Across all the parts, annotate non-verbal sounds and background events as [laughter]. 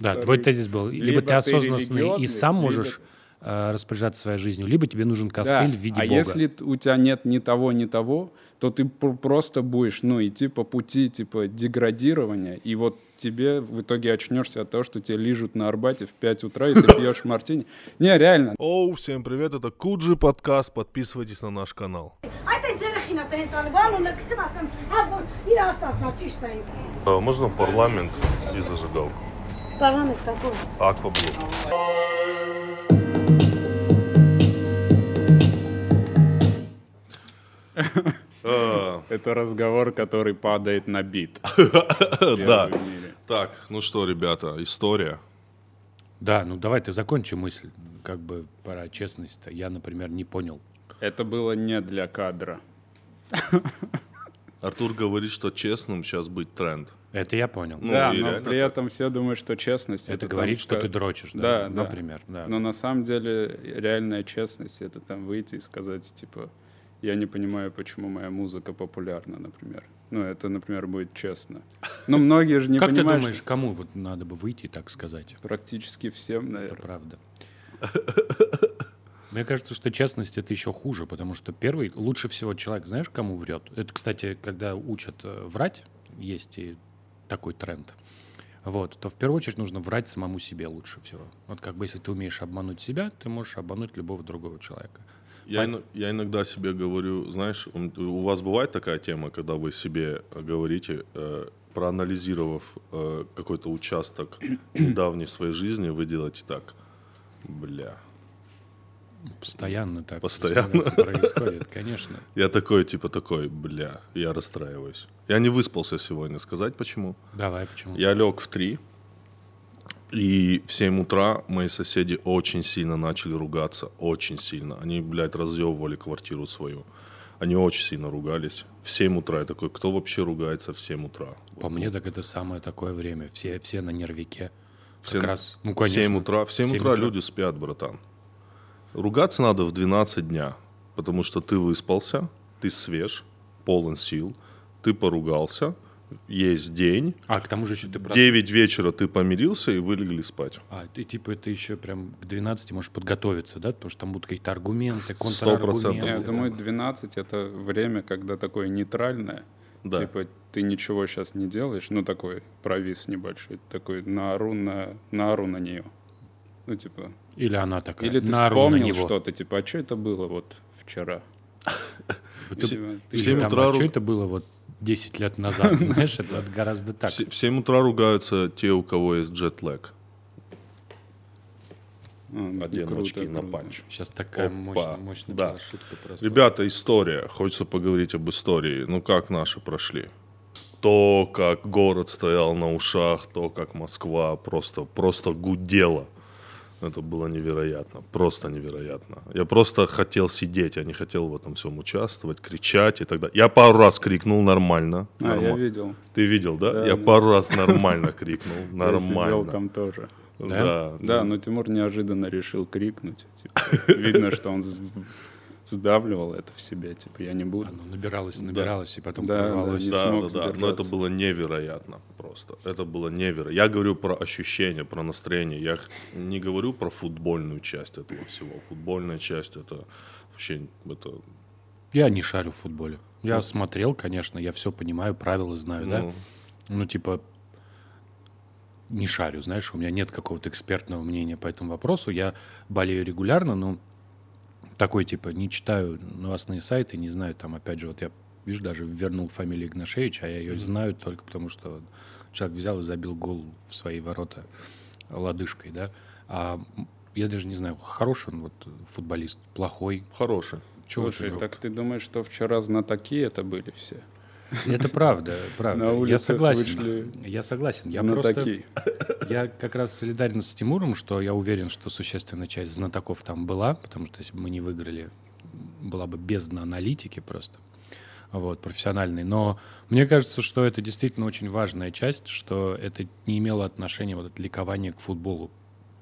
Да, твой тезис был. Либо, либо ты осознанный и сам либо... можешь э, распоряжаться своей жизнью, либо тебе нужен костыль да. в а виде а Бога. А если у тебя нет ни того, ни того, то ты просто будешь, ну, идти по пути, типа, деградирования, и вот тебе в итоге очнешься от того, что тебя лижут на Арбате в 5 утра, и ты [laughs] пьешь мартини. Не, реально. Оу, всем привет, это Куджи подкаст, подписывайтесь на наш канал. Э, можно парламент и зажигалку? Парламент какой? Акваблок. Это разговор, который падает на бит. [laughs] Да. Так, ну что, ребята, история. Да, ну давай ты закончи мысль. Как бы про честность-то. Я, например, не понял. Это было не для кадра. Артур говорит, что честным сейчас быть тренд. Это я понял. Ну, да, но реально при так. этом все думают, что честность... это там говорит, что ска- ты дрочишь, да, Да, да. например. Да. Но на самом деле реальная честность — это там выйти и сказать, типа, я не понимаю, почему моя музыка популярна, например. Ну, это, например, будет честно. Но многие же не как ты понимают, думаешь, кому вот надо бы выйти и так сказать? что практически всем, Это наверное. правда. Мне кажется, что честность это еще хуже, потому что первый лучше всего человек, знаешь, кому врет. Это, кстати, когда учат э, врать, есть и такой тренд. Вот, то в первую очередь нужно врать самому себе лучше всего. Вот как бы если ты умеешь обмануть себя, ты можешь обмануть любого другого человека. Я, ино- я иногда себе говорю, знаешь, у вас бывает такая тема, когда вы себе э, говорите, э, проанализировав э, какой-то участок [coughs] недавней своей жизни, вы делаете так, бля. Постоянно так. Постоянно. происходит, конечно. [laughs] Я такой, типа такой, бля, я расстраиваюсь. Я не выспался сегодня, сказать почему. Давай, почему? Я лег в 3, и в 7 утра мои соседи очень сильно начали ругаться, очень сильно. Они, блядь, разъебывали квартиру свою. Они очень сильно ругались. В 7 утра я такой, кто вообще ругается в 7 утра? По мне, так это самое такое время. Все, все на нервике. Все как раз. Ну, в конечно. 7 утра, в 7, 7 утра, утра. люди спят, братан. Ругаться надо в 12 дня, потому что ты выспался, ты свеж, полон сил, ты поругался, есть день, А, к тому же еще ты просто... 9 вечера ты помирился и вы легли спать. А, ты типа это еще прям к 12 можешь подготовиться, да? Потому что там будут какие-то аргументы, Сто процентов. контраргументы. Я думаю, 12 — это время, когда такое нейтральное. Да. Типа, ты ничего сейчас не делаешь, ну, такой провис небольшой, такой наору на, наору на нее. Ну, типа, Или она такая, или ты «Наору на вспомнил него». что-то, типа, а что это было вот вчера? В семь там, утра а что это было вот 10 лет назад, [laughs] знаешь? Это гораздо так. В се- В 7 утра ругаются те, у кого есть джетлэг. А, Оденочки круто, на панч. Сейчас такая мощная, мощная да. была шутка просто. Ребята, история. Хочется поговорить об истории. Ну, как наши прошли? То, как город стоял на ушах, то, как Москва просто, просто гудела. Это было невероятно, просто невероятно. Я просто хотел сидеть, я не хотел в этом всем участвовать, кричать и так далее. Я пару раз крикнул нормально. А, я Норма- видел. Ты видел, да? Да, я да. пару раз нормально крикнул, Я сидел нормально. там тоже. Да, Да, но Тимур неожиданно решил крикнуть. Типа, видно, что он сдавливал это в себе. Типа, я не буду. Оно набиралось, набиралось, и потом Да, да, прорвалось. не Да, смог да, да. Но это сдержаться. было невероятно просто. Это было невероятно. Я говорю про ощущения, про настроение. Я не говорю про футбольную часть этого всего. Футбольная часть это вообще это, Я не шарю в футболе. Я смотрел, конечно, я все понимаю, правила знаю, да? ну, Ну, типа, не шарю, знаешь, у меня нет какого-то экспертного мнения по этому вопросу. Я болею регулярно, но такой, типа, не читаю новостные сайты, не знаю, там, опять же, вот я, видишь, даже вернул фамилию Игнашевич, а я ее знаю только потому, что человек взял и забил гол в свои ворота лодыжкой, да. А я даже не знаю, хороший он вот футболист, плохой. хороший. Чего Слушай, так ты думаешь, что вчера знатоки это были все? Это правда, правда. На я согласен. Я согласен. Я просто. Я как раз солидарен с Тимуром, что я уверен, что существенная часть знатоков там была, потому что если бы мы не выиграли, была бы бездна аналитики просто, вот, профессиональной. Но мне кажется, что это действительно очень важная часть, что это не имело отношения, вот это ликование к футболу.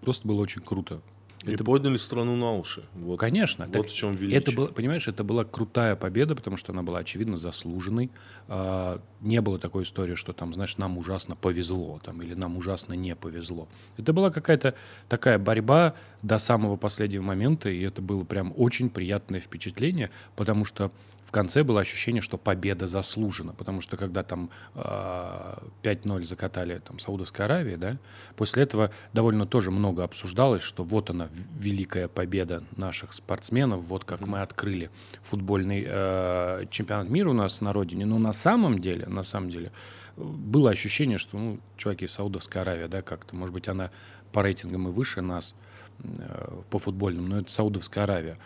Просто было очень круто. И Это подняли страну на уши. Вот. Конечно. Вот так в чем величие. Это было, понимаешь, это была крутая победа, потому что она была, очевидно, заслуженной. А, не было такой истории, что там, знаешь, нам ужасно повезло, там, или нам ужасно не повезло. Это была какая-то такая борьба до самого последнего момента, и это было прям очень приятное впечатление, потому что в конце было ощущение, что победа заслужена, потому что когда там э, 5-0 закатали там Саудовской Аравии, да, после этого довольно тоже много обсуждалось, что вот она великая победа наших спортсменов, вот как мы открыли футбольный э, чемпионат мира у нас на родине, но на самом деле, на самом деле было ощущение, что, ну, чуваки, Саудовская Аравия, да, как-то, может быть, она по рейтингам и выше нас э, по футбольным, но это Саудовская Аравия.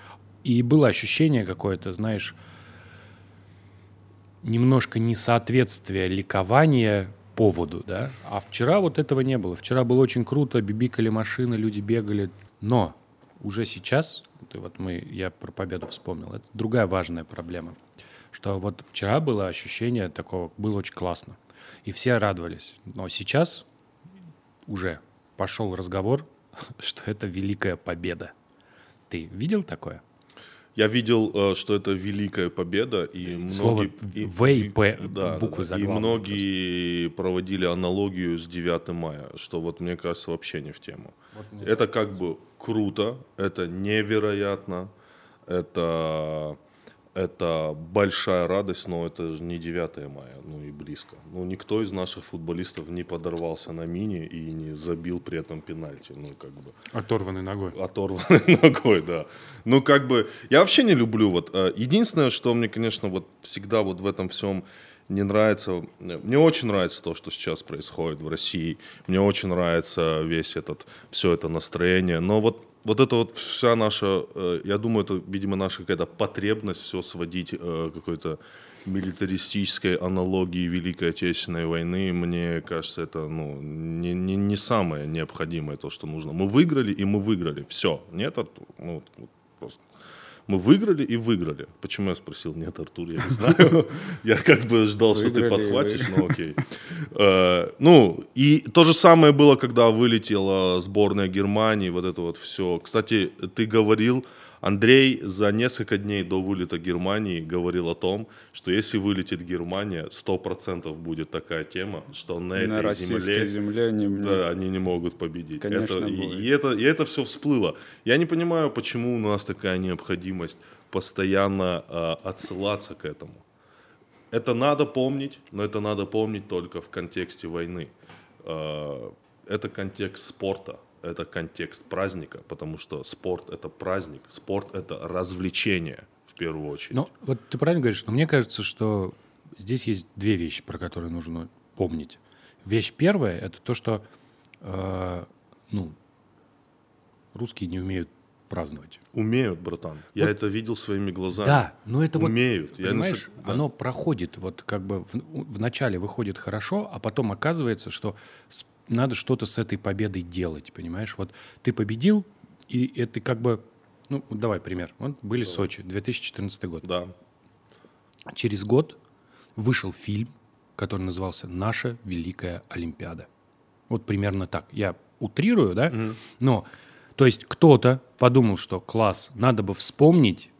И было ощущение какое-то, знаешь, немножко несоответствие ликования поводу, да. А вчера вот этого не было. Вчера было очень круто, бибикали машины, люди бегали. Но уже сейчас, вот мы, я про победу вспомнил, это другая важная проблема. Что вот вчера было ощущение такого, было очень классно. И все радовались. Но сейчас уже пошел разговор, [laughs] что это великая победа. Ты видел такое? Я видел, э, что это великая победа, и Слово многие... и- В и П, да, буквы да, да. И многие проводили аналогию с 9 мая, что вот мне кажется вообще не в тему. Это как бы круто, это невероятно, это, это большая радость, но это же не 9 мая, ну и близко. Ну никто из наших футболистов не подорвался на мини и не забил при этом пенальти, ну как бы Оторванной ногой. оторванной [laughs] ногой, да. Ну, как бы, я вообще не люблю вот. э, Единственное, что мне, конечно, вот всегда вот в этом всем не нравится. Мне очень нравится то, что сейчас происходит в России. Мне очень нравится весь этот, все это настроение. Но вот, вот это вот вся наша, э, я думаю, это, видимо, наша какая-то потребность все сводить э, какой-то милитаристической аналогии Великой Отечественной войны, мне кажется, это ну, не, не, не самое необходимое, то, что нужно. Мы выиграли, и мы выиграли. Все. Нет, Артур? Ну. Мы выиграли и выиграли. Почему я спросил нет, Артур, я не [laughs] знаю. Я как бы ждал, что ты подхватишь, но окей. Э, Ну, и то же самое было, когда вылетела сборная Германии, вот это вот все. Кстати, ты говорил, Андрей за несколько дней до вылета Германии говорил о том, что если вылетит Германия, 100% будет такая тема, что на этой На российской земле земле не... да, они не могут победить. Конечно, это, и, будет. и это, и это все всплыло. Я не понимаю, почему у нас такая необходимость постоянно э, отсылаться к этому. Это надо помнить, но это надо помнить только в контексте войны. Э, это контекст спорта, это контекст праздника, потому что спорт это праздник, спорт это развлечение в первую очередь. Ну, вот ты правильно говоришь, но мне кажется, что здесь есть две вещи, про которые нужно помнить. Вещь первая — это то, что э, ну, русские не умеют праздновать. Умеют, братан. Я это видел своими глазами. Да, но это вот, Умеют. Я не понимаешь, со- да. оно проходит, вот как бы в, в начале выходит хорошо, а потом оказывается, что с- надо что-то с этой победой делать, понимаешь? Вот ты победил, и это как бы, ну, давай пример. Вот были Сочи, 2014 год. Да. Через год вышел фильм, который назывался «Наша Великая Олимпиада». Вот примерно так. Я утрирую, да? Но, то есть кто-то подумал, что класс, надо бы вспомнить,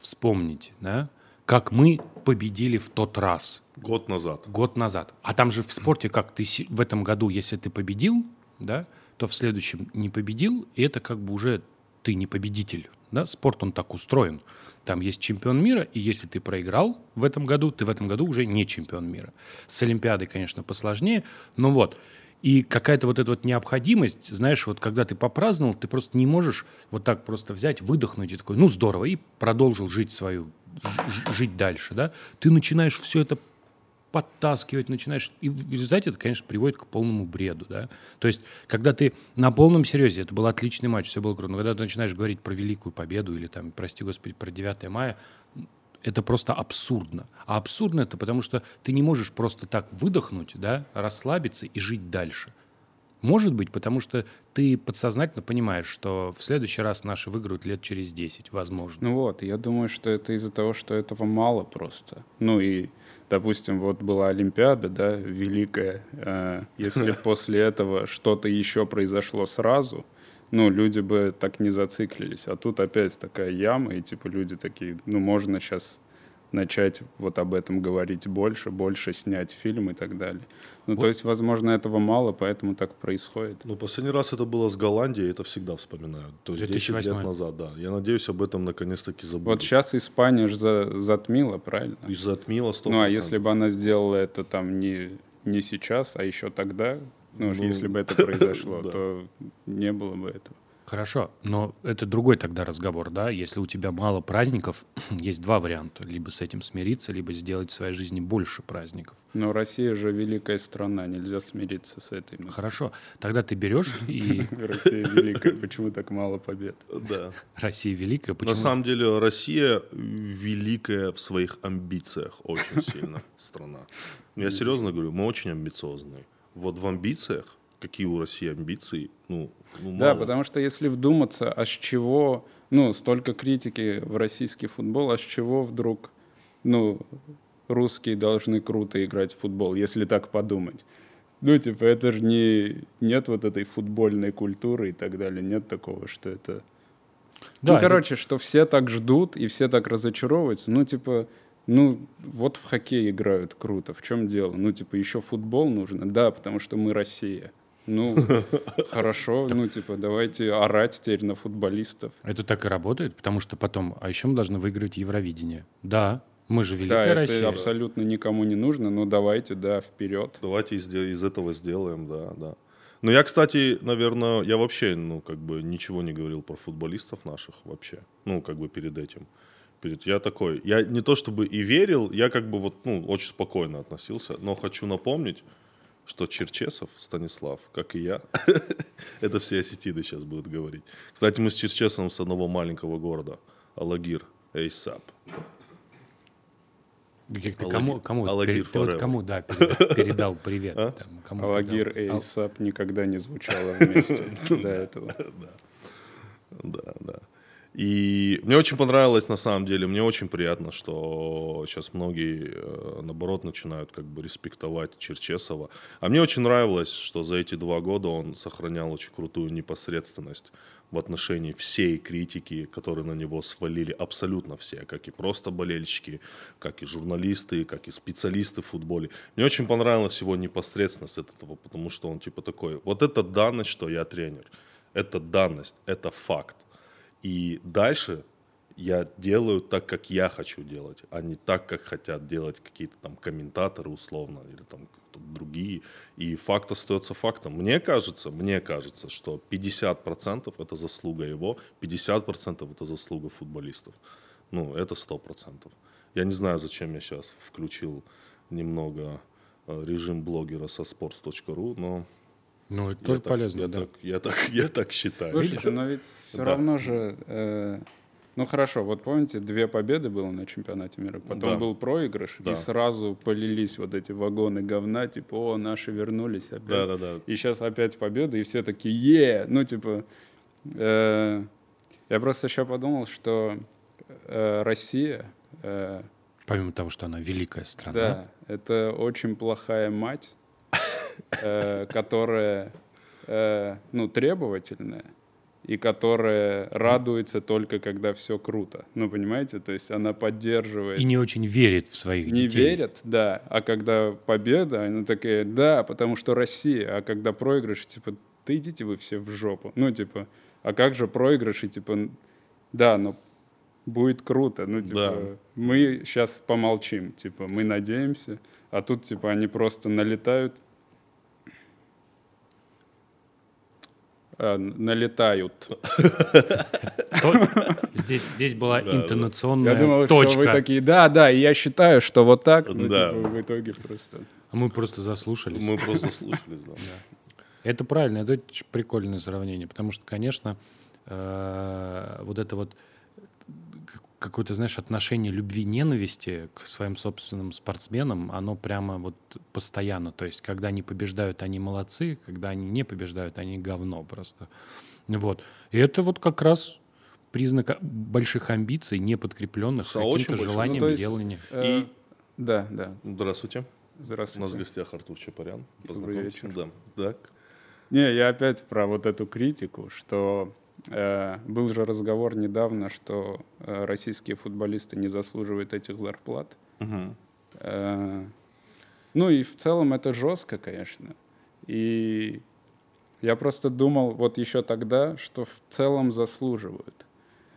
вспомнить, да, как мы победили в тот раз, Год назад. год назад. А там же в спорте как ты в этом году, если ты победил, да, то в следующем не победил, и это как бы уже ты не победитель. Да? Спорт, он так устроен. Там есть чемпион мира, и если ты проиграл в этом году, ты в этом году уже не чемпион мира. С Олимпиадой, конечно, посложнее, но вот. И какая-то вот эта вот необходимость, знаешь, вот когда ты попраздновал, ты просто не можешь вот так просто взять, выдохнуть и такой, ну здорово, и продолжил жить свою, жить дальше, да. Ты начинаешь все это подтаскивать, начинаешь... И в результате это, конечно, приводит к полному бреду, да. То есть, когда ты на полном серьезе, это был отличный матч, все было круто, но когда ты начинаешь говорить про великую победу или там, прости господи, про 9 мая, это просто абсурдно. А абсурдно это потому, что ты не можешь просто так выдохнуть, да, расслабиться и жить дальше. Может быть, потому что ты подсознательно понимаешь, что в следующий раз наши выиграют лет через 10, возможно. Ну вот, я думаю, что это из-за того, что этого мало просто. Ну и, допустим, вот была Олимпиада, да, великая. э, Если [laughs] после этого что-то еще произошло сразу, ну, люди бы так не зациклились. А тут опять такая яма, и типа люди такие, ну, можно сейчас начать вот об этом говорить больше, больше снять фильм и так далее. Ну, Вот. то есть, возможно, этого мало, поэтому так происходит. Ну, последний раз это было с Голландией, это всегда вспоминают. То есть 10 лет 2008. назад, да. Я надеюсь, об этом наконец-таки забудут. Вот сейчас Испания же за- затмила, правильно? И затмило 100%. Ну, а если бы она сделала это там не, не сейчас, а еще тогда, ну, Ну, если бы это [laughs] произошло, то не было бы этого. Хорошо, но это другой тогда разговор, да? Если у тебя мало праздников, [clears throat] есть два варианта. Либо с этим смириться, либо сделать в своей жизни больше праздников. Но Россия же великая страна, нельзя смириться с этой мыслью. Хорошо, тогда ты берешь [laughs] и... [laughs] Россия великая, почему так мало побед? Да. [laughs] Россия великая, почему? На самом деле Россия великая в своих амбициях очень сильно страна. Я серьезно говорю, мы очень амбициозные. Вот в амбициях, какие у России амбиции, ну, ну Да, потому что если вдуматься, а с чего, ну, столько критики в российский футбол, а с чего вдруг, ну, русские должны круто играть в футбол, если так подумать? Ну, типа, это же не... Нет вот этой футбольной культуры и так далее. Нет такого, что это... Да, ну, это- короче, что все так ждут и все так разочаровываются. Ну, типа, ну, вот в хоккей играют круто. В чем дело? Ну, типа, еще футбол нужно? Да, потому что мы Россия. Ну, [laughs] хорошо, ну, типа, давайте орать теперь на футболистов. Это так и работает, потому что потом... А еще мы должны выиграть Евровидение. Да, мы же Да, великая это Россия. абсолютно никому не нужно, но давайте, да, вперед. Давайте из, из этого сделаем, да, да. Но я, кстати, наверное, я вообще, ну, как бы ничего не говорил про футболистов наших вообще. Ну, как бы перед этим. Перед, я такой, я не то чтобы и верил, я как бы вот, ну, очень спокойно относился, но хочу напомнить, что Черчесов, Станислав, как и я, [laughs] это все осетины сейчас будут говорить. Кстати, мы с Черчесовым с одного маленького города, Алагир, Эйсап. Как ты кому, кому, Алагир пере- ты вот кому, да, передал, [laughs] передал привет. А? там, кому Алагир и ИСАП никогда не звучало вместе [laughs] до этого. Да, да. И мне очень понравилось, на самом деле, мне очень приятно, что сейчас многие, э, наоборот, начинают как бы респектовать Черчесова. А мне очень нравилось, что за эти два года он сохранял очень крутую непосредственность в отношении всей критики, которые на него свалили абсолютно все, как и просто болельщики, как и журналисты, как и специалисты в футболе. Мне очень понравилась его непосредственность от этого, потому что он типа такой, вот это данность, что я тренер, это данность, это факт. И дальше я делаю так, как я хочу делать, а не так, как хотят делать какие-то там комментаторы условно или там другие. И факт остается фактом. Мне кажется, мне кажется, что 50% это заслуга его, 50% это заслуга футболистов. Ну, это 100%. Я не знаю, зачем я сейчас включил немного э, режим блогера со sports.ru, но Ну, это я тоже так- полезно, я да. так, я, так, я так считаю. Слушайте, но ведь [laughs] все Да. равно же... э, ну хорошо, вот помните, две победы было на чемпионате мира, потом Да. был проигрыш, Да. и сразу полились вот эти вагоны говна, типа, о, наши вернулись опять. Да, да, да. И сейчас опять победа, и все такие, е, ну типа... э, я просто еще подумал, что э, Россия, э, Помимо того, что она великая страна. да, это очень плохая мать, э, которая, э, ну, требовательная, и которая радуется только, когда все круто. Ну, понимаете? То есть она поддерживает. И не очень верит в своих не детей. верят, да. А когда победа, она такая, да, потому что Россия. А когда проигрыш, типа, да идите вы все в жопу. Ну, типа, а как же проигрыш? И типа, да, но будет круто. Ну, типа, Да. мы сейчас помолчим. Типа, мы надеемся. А тут, типа, они просто налетают. А, н- налетают. То- Здесь, здесь была Да, да. интонационная Я думал, точка. что вы такие, да, да, и я считаю, что вот так. Ну, Да. типа, в итоге просто... А Мы просто заслушались. Мы просто слушались, да. Это правильно, это очень прикольное сравнение, потому что, конечно, э, вот это вот какое-то, знаешь, отношение любви-ненависти к своим собственным спортсменам, оно прямо вот постоянно. То есть, когда они побеждают, они молодцы, когда они не побеждают, они говно просто. Вот. И это вот как раз признак больших амбиций, не подкрепленных очень каким-то. Ну, желанием то есть, делания. Э, И- Да, да. Здравствуйте. У нас в Здравствуйте. гостях Артур Чапарян. Добрый вечер. Да. Так. Не, я опять про вот эту критику, что был же разговор недавно, что э, российские футболисты не заслуживают этих зарплат. Э, ну и в целом это жестко, конечно. И я просто думал вот еще тогда, что в целом заслуживают.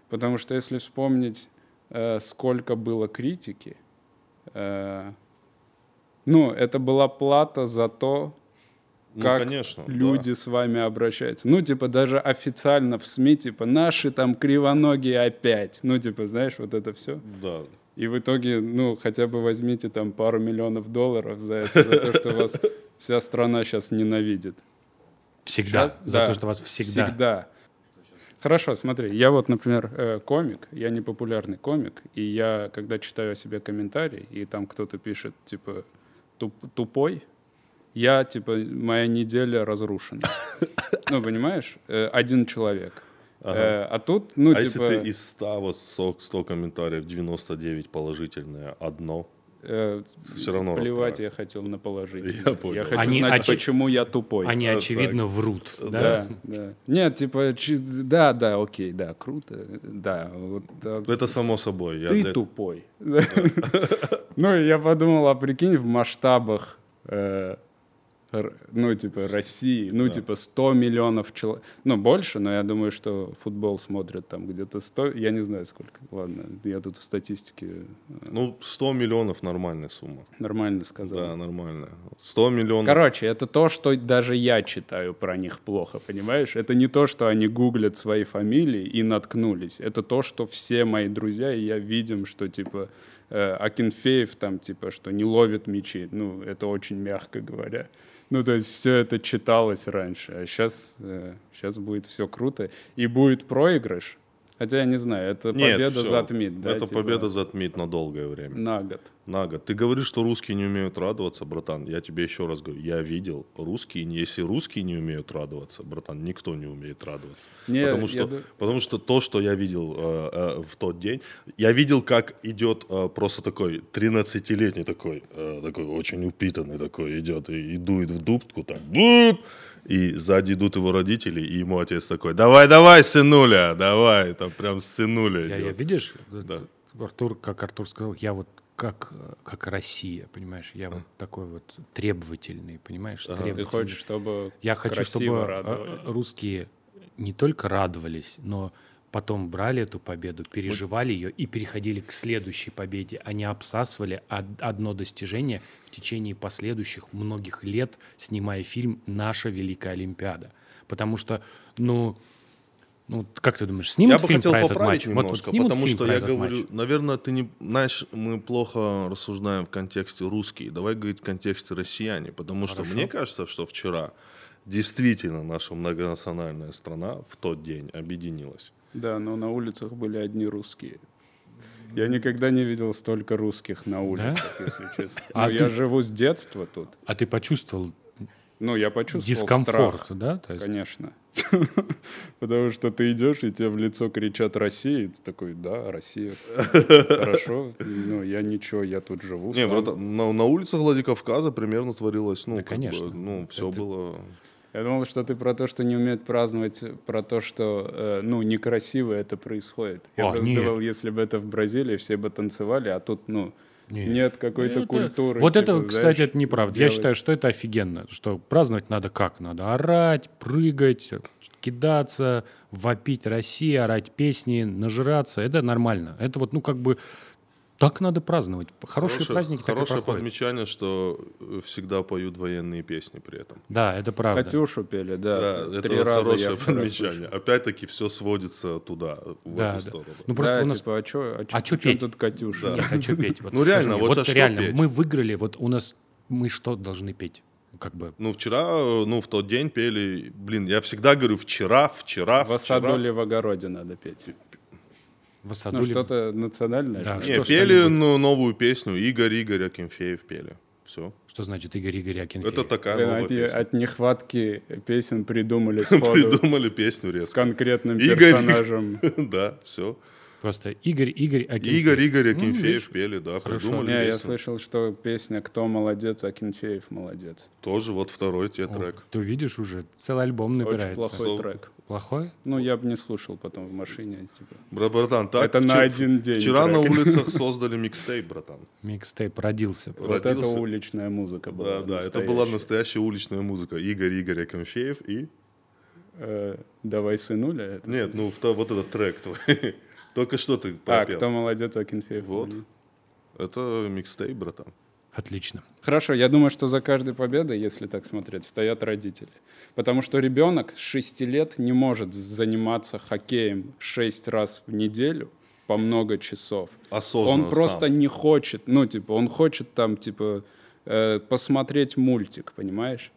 Потому что если вспомнить, э, сколько было критики, э, ну, это была плата за то, Ну, как конечно, да. люди с вами обращаются. Ну, типа, даже официально в СМИ, типа, наши там кривоногие опять. Ну, типа, знаешь, вот это все. Да. И в итоге, ну, хотя бы возьмите там пару миллионов долларов за это, за то, что вас вся страна сейчас ненавидит. Всегда. За да, то, что вас всегда. Всегда. Хорошо, смотри, я вот, например, э, комик, я не популярный комик, и я, когда читаю о себе комментарий, и там кто-то пишет, типа, «Туп- тупой, я, типа, моя неделя разрушена. [laughs] Ну, понимаешь? Э, Один человек. Э, А тут, ну, а если типа... ты из 100, вот 100, 100 комментариев, 99 положительные, одно, э, все равно Плевать я хотел на положительное. Я понял. Я хочу Они знать, очи- почему я тупой. Они, А, очевидно, врут. Да? Да, да. Нет, типа, чи- да, да, окей, да, круто, да. Вот, да. Это само собой. Я Ты для- тупой. [laughs] Ну, я подумал, а прикинь, в масштабах, э, ну, типа, России, ну, типа, 100 миллионов человек, ну, больше, но я думаю, что футбол смотрят там где-то 100, я не знаю сколько, ладно, я тут в статистике э, Ну, 100 миллионов нормальная сумма. нормально сказал. Да, нормальная. 100 миллионов. Короче, это то, что даже я читаю про них плохо, понимаешь? Это не то, что они гуглят свои фамилии и наткнулись. Это то, что все мои друзья и я видим, что типа э, Акинфеев там типа, что не ловит мячи. Ну, это очень мягко говоря. Ну, то есть все это читалось раньше, а сейчас, сейчас будет все круто. И будет проигрыш. Хотя я не знаю, это Нет, победа всё. затмит, да? Это типа, победа затмит на долгое время. на год. На год. Ты говоришь, что русские не умеют радоваться, братан. Я тебе еще раз говорю, я видел русские, если русские не умеют радоваться, братан, никто не умеет радоваться. Не, потому, я что, ду- потому что то, что я видел э, э, в тот день, я видел, как идет э, просто такой 13-летний такой, э, такой очень упитанный такой идет и, и дует в дудку так, буп, и сзади идут его родители, и ему отец такой, давай, давай, сынуля, давай, там прям сынуля Я, идет. я, видишь, Да. Артур, как Артур сказал, я вот как, как Россия, понимаешь, я вот такой вот требовательный, понимаешь, Ты требовательный. хочешь, чтобы Я хочу, чтобы э, радовались. русские не только радовались, но потом брали эту победу, переживали ее и переходили к следующей победе. Они обсасывали од- одно достижение в течение последующих многих лет, снимая фильм «Наша Великая Олимпиада». Потому что, ну, ну как ты думаешь, снимут Я бы фильм хотел про этот поправить матч? Вот- вот немножко, снимут потому фильм что я этот говорю, матч? наверное, ты не, знаешь, мы плохо рассуждаем в контексте русские. Давай говорить в контексте россияне, потому что мне кажется, что вчера действительно наша многонациональная страна в тот день объединилась. Да, но на улицах были одни русские. Я никогда не видел столько русских на улицах, если [laughs] честно. А ты- я живу с детства тут. А ты почувствовал Ну, я почувствовал дискомфорт, страх, да? То есть- конечно. [laughs] Потому что ты идешь, и тебе в лицо кричат «Россия», и ты такой «Да, Россия». Хорошо, ну, я ничего, я тут живу Не, братан, на, на улицах Владикавказа примерно творилось, ну, Да, как конечно. бы, ну, все Это- было... Я думал, что ты про то, что не умеют праздновать, про то, что, э, ну, некрасиво это происходит. Я А, просто нет. думал, если бы это в Бразилии, все бы танцевали, а тут, ну, Нет. нет какой-то Это- культуры. Вот типа, это, знаешь, кстати, это неправда. Я сделать. считаю, что это офигенно. Что праздновать надо как? Надо орать, прыгать, кидаться, вопить России, орать песни, нажираться. Это нормально. Это вот, ну, как бы, так надо праздновать. Хорошие Хорошее- праздники так и Хорошее проходят. подмечание, что э, всегда поют военные песни при этом. Да, это правда. Катюшу пели, да. Да, три это раза хорошее подмечание. Опять-таки все сводится туда, в Да, эту да. сторону. Ну, просто да, у нас... типа, а чё, а А петь? тут Катюша? Да. Я хочу петь. Вот Ну, реально, мне, вот а что реально, петь? мы выиграли, вот у нас... Мы что должны петь? Как бы... Ну, вчера, э, ну, в тот день пели, блин, я всегда говорю, вчера, вчера, В осаду вчера. ли в огороде надо петь? В Ну, осаду ли- что-то национальное. Да, же. Не, что пели что-нибудь? ну, новую песню, Игорь, Игорь Акинфеев пели. Все. Что значит Игорь Игорь Акинфеев? Это такая Блин, новая от, песня. от нехватки песен придумали [laughs] сходу Придумали песню с резко. конкретным Игорь. персонажем. [laughs] Да, все. Просто Игорь, Игорь, Акинфеев. Игорь, Игорь, Ну, Акинфеев видишь, пели, да, Хорошо. придумали Не, я слышал, что песня «Кто молодец, Акинфеев молодец». Тоже вот второй тебе О, трек. Ты видишь уже, целый альбом Очень набирается. плохой Что? трек. Плохой? Ну, я бы не слушал потом в машине. Типа. Бра- Братан, так Это на один день Вчера на трек. улицах [laughs] создали микстейп, братан. Микстейп родился. Вот это уличная музыка была. Да, да, это была настоящая уличная музыка. Игорь, Игорь Акинфеев и... Э, Давай сынуля. Это... Нет, ну вот этот трек твой. [laughs] Только что ты А, пропел. кто молодец, Акинфеев. Вот. Это микстейп, братан. Отлично. Хорошо, я думаю, что за каждой победой, если так смотреть, стоят родители. Потому что ребенок с 6 лет не может заниматься хоккеем 6 раз в неделю по много часов. Осознанно он просто сам. не хочет, ну, типа, он хочет там, типа, э, посмотреть мультик, понимаешь?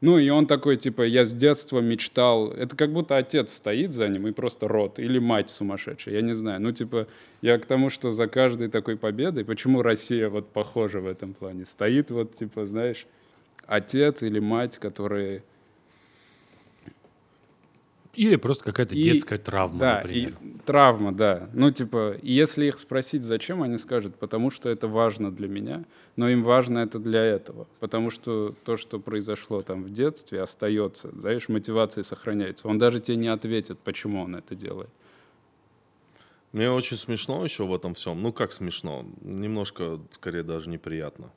Ну, и он такой, типа, я с детства мечтал. Это как будто отец стоит за ним и просто рот. Или мать сумасшедшая, я не знаю. Ну, типа, я к тому, что за каждой такой победой, почему Россия вот похожа в этом плане, стоит вот, типа, знаешь, отец или мать, которые... Или просто какая-то И- детская травма, да, например. и травма, да. Ну, типа, если их спросить, зачем, они скажут, потому что это важно для меня, но им важно это для этого. Потому что то, что произошло там в детстве, остается, знаешь, мотивация сохраняется. Он даже тебе не ответит, почему он это делает. Мне очень смешно еще в этом всем. Ну, как смешно? Немножко, скорее, даже неприятно.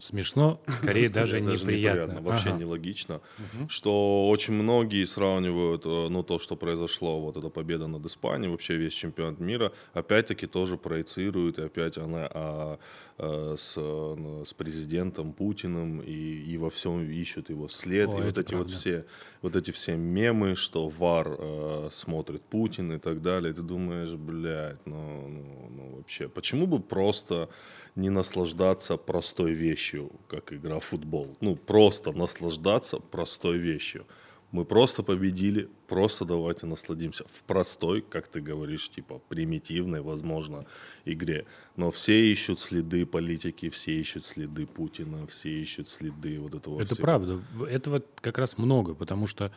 Смешно, скорее даже неприятно. Вообще нелогично. Что очень многие сравнивают, э, ну, то, что произошло, вот эта победа над Испанией, вообще весь чемпионат мира, опять-таки тоже проецирует, и опять она а, э, с, э, с президентом Путиным, и, и во всем ищут его след, О, и вот эти вот все, вот эти все мемы, что ВАР э, смотрит Путин и так далее, ты думаешь, блядь, ну, ну, ну вообще, почему бы просто не наслаждаться простой вещью, как игра в футбол? Ну, просто наслаждаться простой вещью. Мы просто победили, просто давайте насладимся в простой, как ты говоришь, типа примитивной, возможно, игре. Но все ищут следы политики, все ищут следы Путина, все ищут следы вот этого Это всего. правда. Этого как раз много, потому что,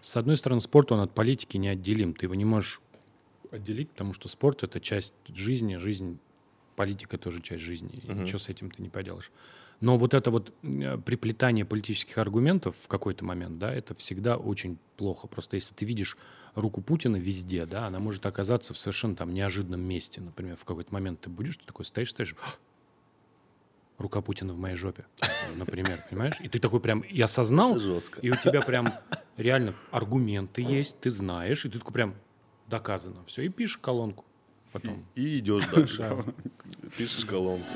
с одной стороны, спорт, он от политики неотделим. Ты его не можешь отделить, потому что спорт — это часть жизни, жизнь, политика тоже часть жизни. И ничего с этим ты не поделаешь. Но вот это вот э, приплетание политических аргументов в какой-то момент, да, это всегда очень плохо. Просто если ты видишь руку Путина везде, да, она может оказаться в совершенно там неожиданном месте. Например, в какой-то момент ты будешь, ты такой стоишь, стоишь, рука Путина в моей жопе, например, [laughs] понимаешь? И ты такой прям и осознал, Жестко. и у тебя прям реально аргументы есть, ты знаешь, и ты такой прям доказано. Все, и пишешь колонку потом. И идешь дальше. Да. Пишешь колонку.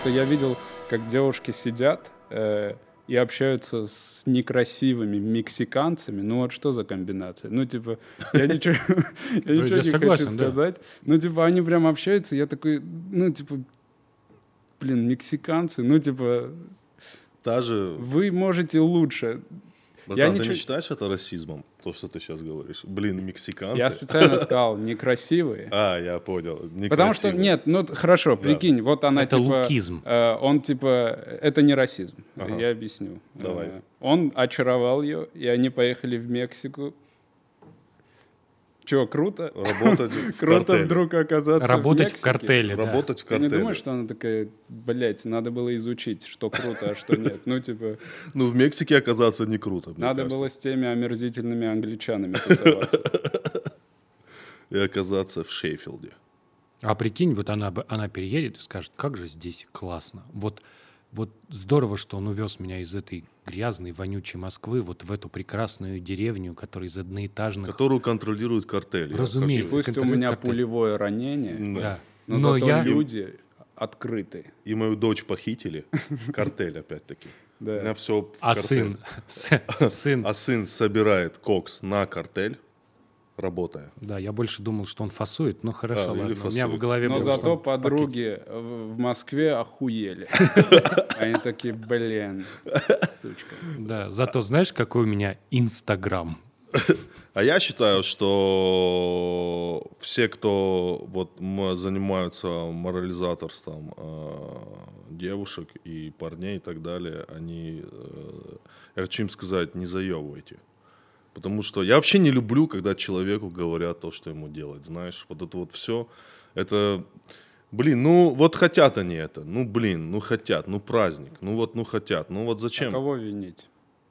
Что я видел, как девушки сидят э, и общаются с некрасивыми мексиканцами. Ну вот что за комбинация? Ну типа, я ничего, [laughs] я не хочу сказать. Ну типа, они прям общаются, я такой, ну типа, блин, мексиканцы, ну типа, Даже, вы можете лучше. Братан, ты ничего- не считаешь это расизмом, то, что ты сейчас говоришь? Блин, мексиканцы. Я специально [laughs] сказал некрасивые. А, я понял. Потому что, Некрасивые. нет, ну хорошо, прикинь, вот она Это типа... лукизм. э, он типа, это не расизм, Ага. я объясню. Давай. Э, он очаровал ее, и они поехали в Мексику. Че, круто? Работать [laughs] в Круто картеле. вдруг оказаться Работать в Мексике. картеле, да. Работать в Ты не картеле. думаешь, что она такая, блядь, надо было изучить, что круто, а что нет? Ну, типа, [laughs] Ну, в Мексике оказаться не круто, надо кажется. было с теми омерзительными англичанами тусоваться. [laughs] И оказаться в Шейфилде. А прикинь, вот она, бы- она переедет и скажет, как же здесь классно. Вот, вот здорово, что он увез меня из этой грязной, вонючей Москвы вот в эту прекрасную деревню, которая из одноэтажных... Которую контролирует картель. Я Разумеется. Пусть у меня картель. пулевое ранение. Да. Да. но, Но зато я... люди открыты. И мою дочь похитили. [laughs] Картель, опять-таки. У Да. меня все А сын, с- [laughs] сын, А сын собирает кокс на картель, работая. да, я больше думал, что он фасует, но хорошо, А, или ладно. У меня в фасует. голове Но было, зато в пакете. подруги в в Москве охуели. [laughs] Они такие, блин, сучка. Да, зато знаешь, какой у меня Инстаграм? А я считаю, что все, кто вот занимаются морализаторством э, девушек и парней и так далее, они, э, я хочу им сказать, не заебывайте. Потому что я вообще не люблю, когда человеку говорят то, что ему делать, знаешь. Вот это вот все, это... Блин, ну вот хотят они это, ну блин, ну хотят, ну праздник, ну вот, ну хотят, ну вот А зачем? кого винить?